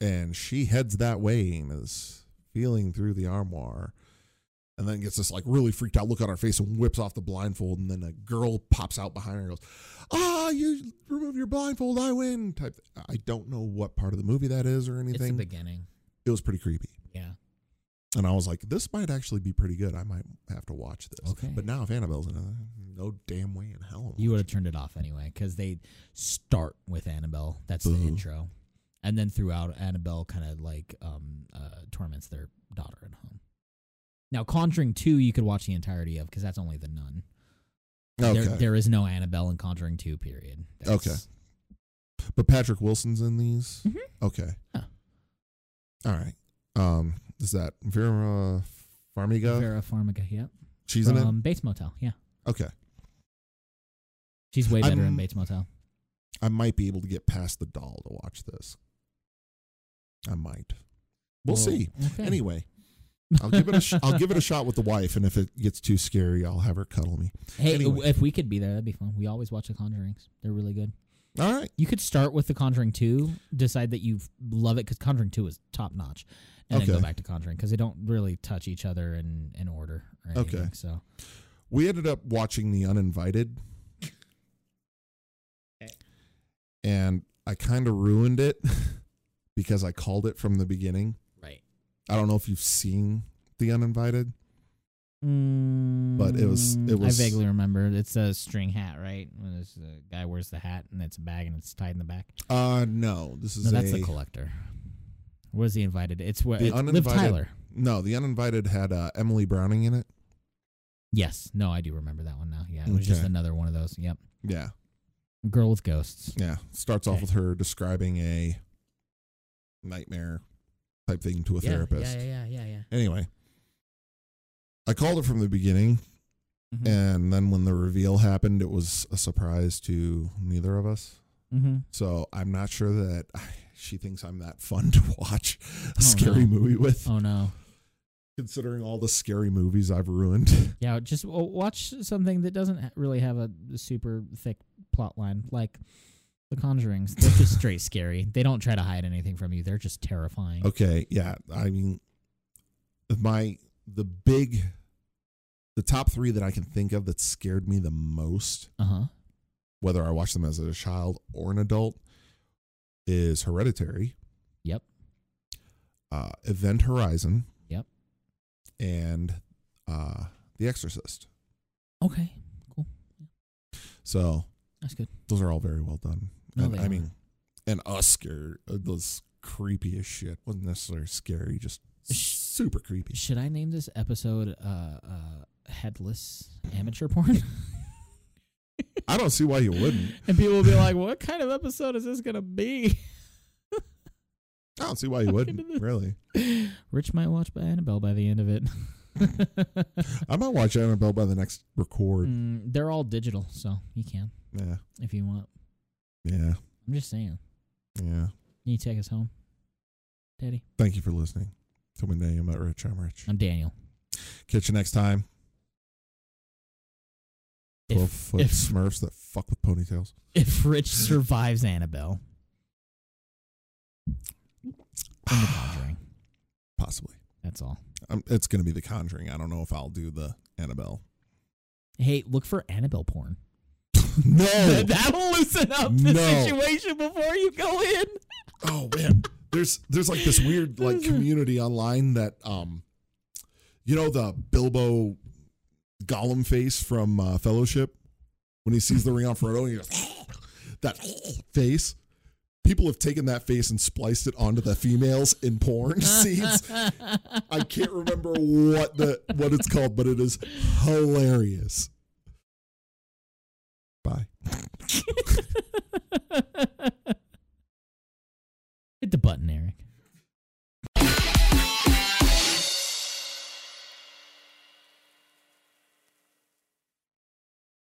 and she heads that way and is feeling through the armoire, and then gets this like really freaked out look on her face and whips off the blindfold, and then a girl pops out behind her and goes, "Ah, you remove your blindfold, I win!" Type. I don't know what part of the movie that is or It's the anything. beginning. it was pretty creepy. Yeah. And I was like, this might actually be pretty good. I might have to watch this. Okay. But now if Annabelle's in it, no damn way in hell. I'm You would have turned it off anyway because they start with Annabelle. That's the intro, and then throughout, Annabelle kind of like um, uh, torments their daughter at home. Now, Conjuring Two, you could watch the entirety of because that's only the nun. Okay. There, there is no Annabelle in Conjuring Two. Period. Okay. but Patrick Wilson's in these? Mhm. Okay. Yeah. All right. Um, is that Vera Farmiga? Vera Farmiga. Yep. She's in it? Bates Motel. Yeah. Okay. She's way better in I'm- Bates Motel. I might be able to get past the doll to watch this. I might. We'll Well, see. Okay. Anyway, I'll give it a sh- I'll give it a shot with the wife, and if it gets too scary, I'll have her cuddle me. Hey, anyway. if we could be there, that'd be fun. We always watch the Conjurings. They're really good. All right. You could start with the Conjuring 2, decide that you love it because Conjuring 2 is top notch, and then go back to Conjuring because they don't really touch each other in, in order or anything. Okay. So, We ended up watching The Uninvited. Okay. And I kind of ruined it because I called it from the beginning. I don't know if you've seen The Uninvited. But it was- it Mm, was- I vaguely remember. It's a string hat, right? When this uh, guy wears the hat and it's a bag and it's tied in the back. Uh, no, this is No, that's a the collector. Was he invited? It's what The it's Liv Tyler. no. The uninvited had uh, Emily Browning in it. Yes. No, I do remember that one now. Yeah, it was just another one of those. Yep. Yeah, Girl with ghosts. yeah. Starts off with her describing a nightmare type thing to a yeah, therapist. Yeah, yeah, yeah, yeah. Anyway, I called it from the beginning, Mm-hmm. and then when the reveal happened, it was a surprise to neither of us. mm-hmm. So I'm not sure that she thinks I'm that fun to watch a Oh, scary no. movie with, Oh no. considering all the scary movies I've ruined. Yeah, just watch something that doesn't ha- really have a super thick plot line, like The Conjurings. They're just straight scary. They don't try to hide anything from you. They're just terrifying. Okay, yeah. I mean, my the big, the top three that I can think of that scared me the most, Uh huh. whether I watched them as a child or an adult, is Hereditary. Yep. Uh, Event Horizon. Yep. And uh, The Exorcist. Okay. Cool. So That's good. those are all very well done. No, and, I mean, and Oscar. Uh, creepy as shit. wasn't necessarily scary, just Sh- super creepy. Should I name this episode uh, uh, Headless Amateur Porn? I don't see why you wouldn't. and people will be like, what kind of episode is this going to be? I don't see why you wouldn't. Really. Rich might watch by Annabelle by the end of it. I might watch Annabelle by the next record. Mm, they're all digital, so you can Yeah. if you want. Yeah. I'm just saying. Yeah. You take us home, Daddy. Thank you for listening. Till midday, I'm at Rich. I'm Rich. I'm Daniel. Catch you next time. 12 If, foot if, smurfs that fuck with ponytails. if Rich survives Annabelle in The Conjuring, Possibly. that's all. Um, it's going to be The Conjuring. I don't know if I'll do the Annabelle. Hey, look for Annabelle porn. no. That'll loosen up the No. situation before you go in. oh man. There's there's like this weird like community online that um you know the Bilbo Gollum face from uh, Fellowship when he sees the ring on Frodo and he goes that face. People have taken that face and spliced it onto the females in porn scenes. I can't remember what the what it's called, but it is hilarious. Hit the button, Eric.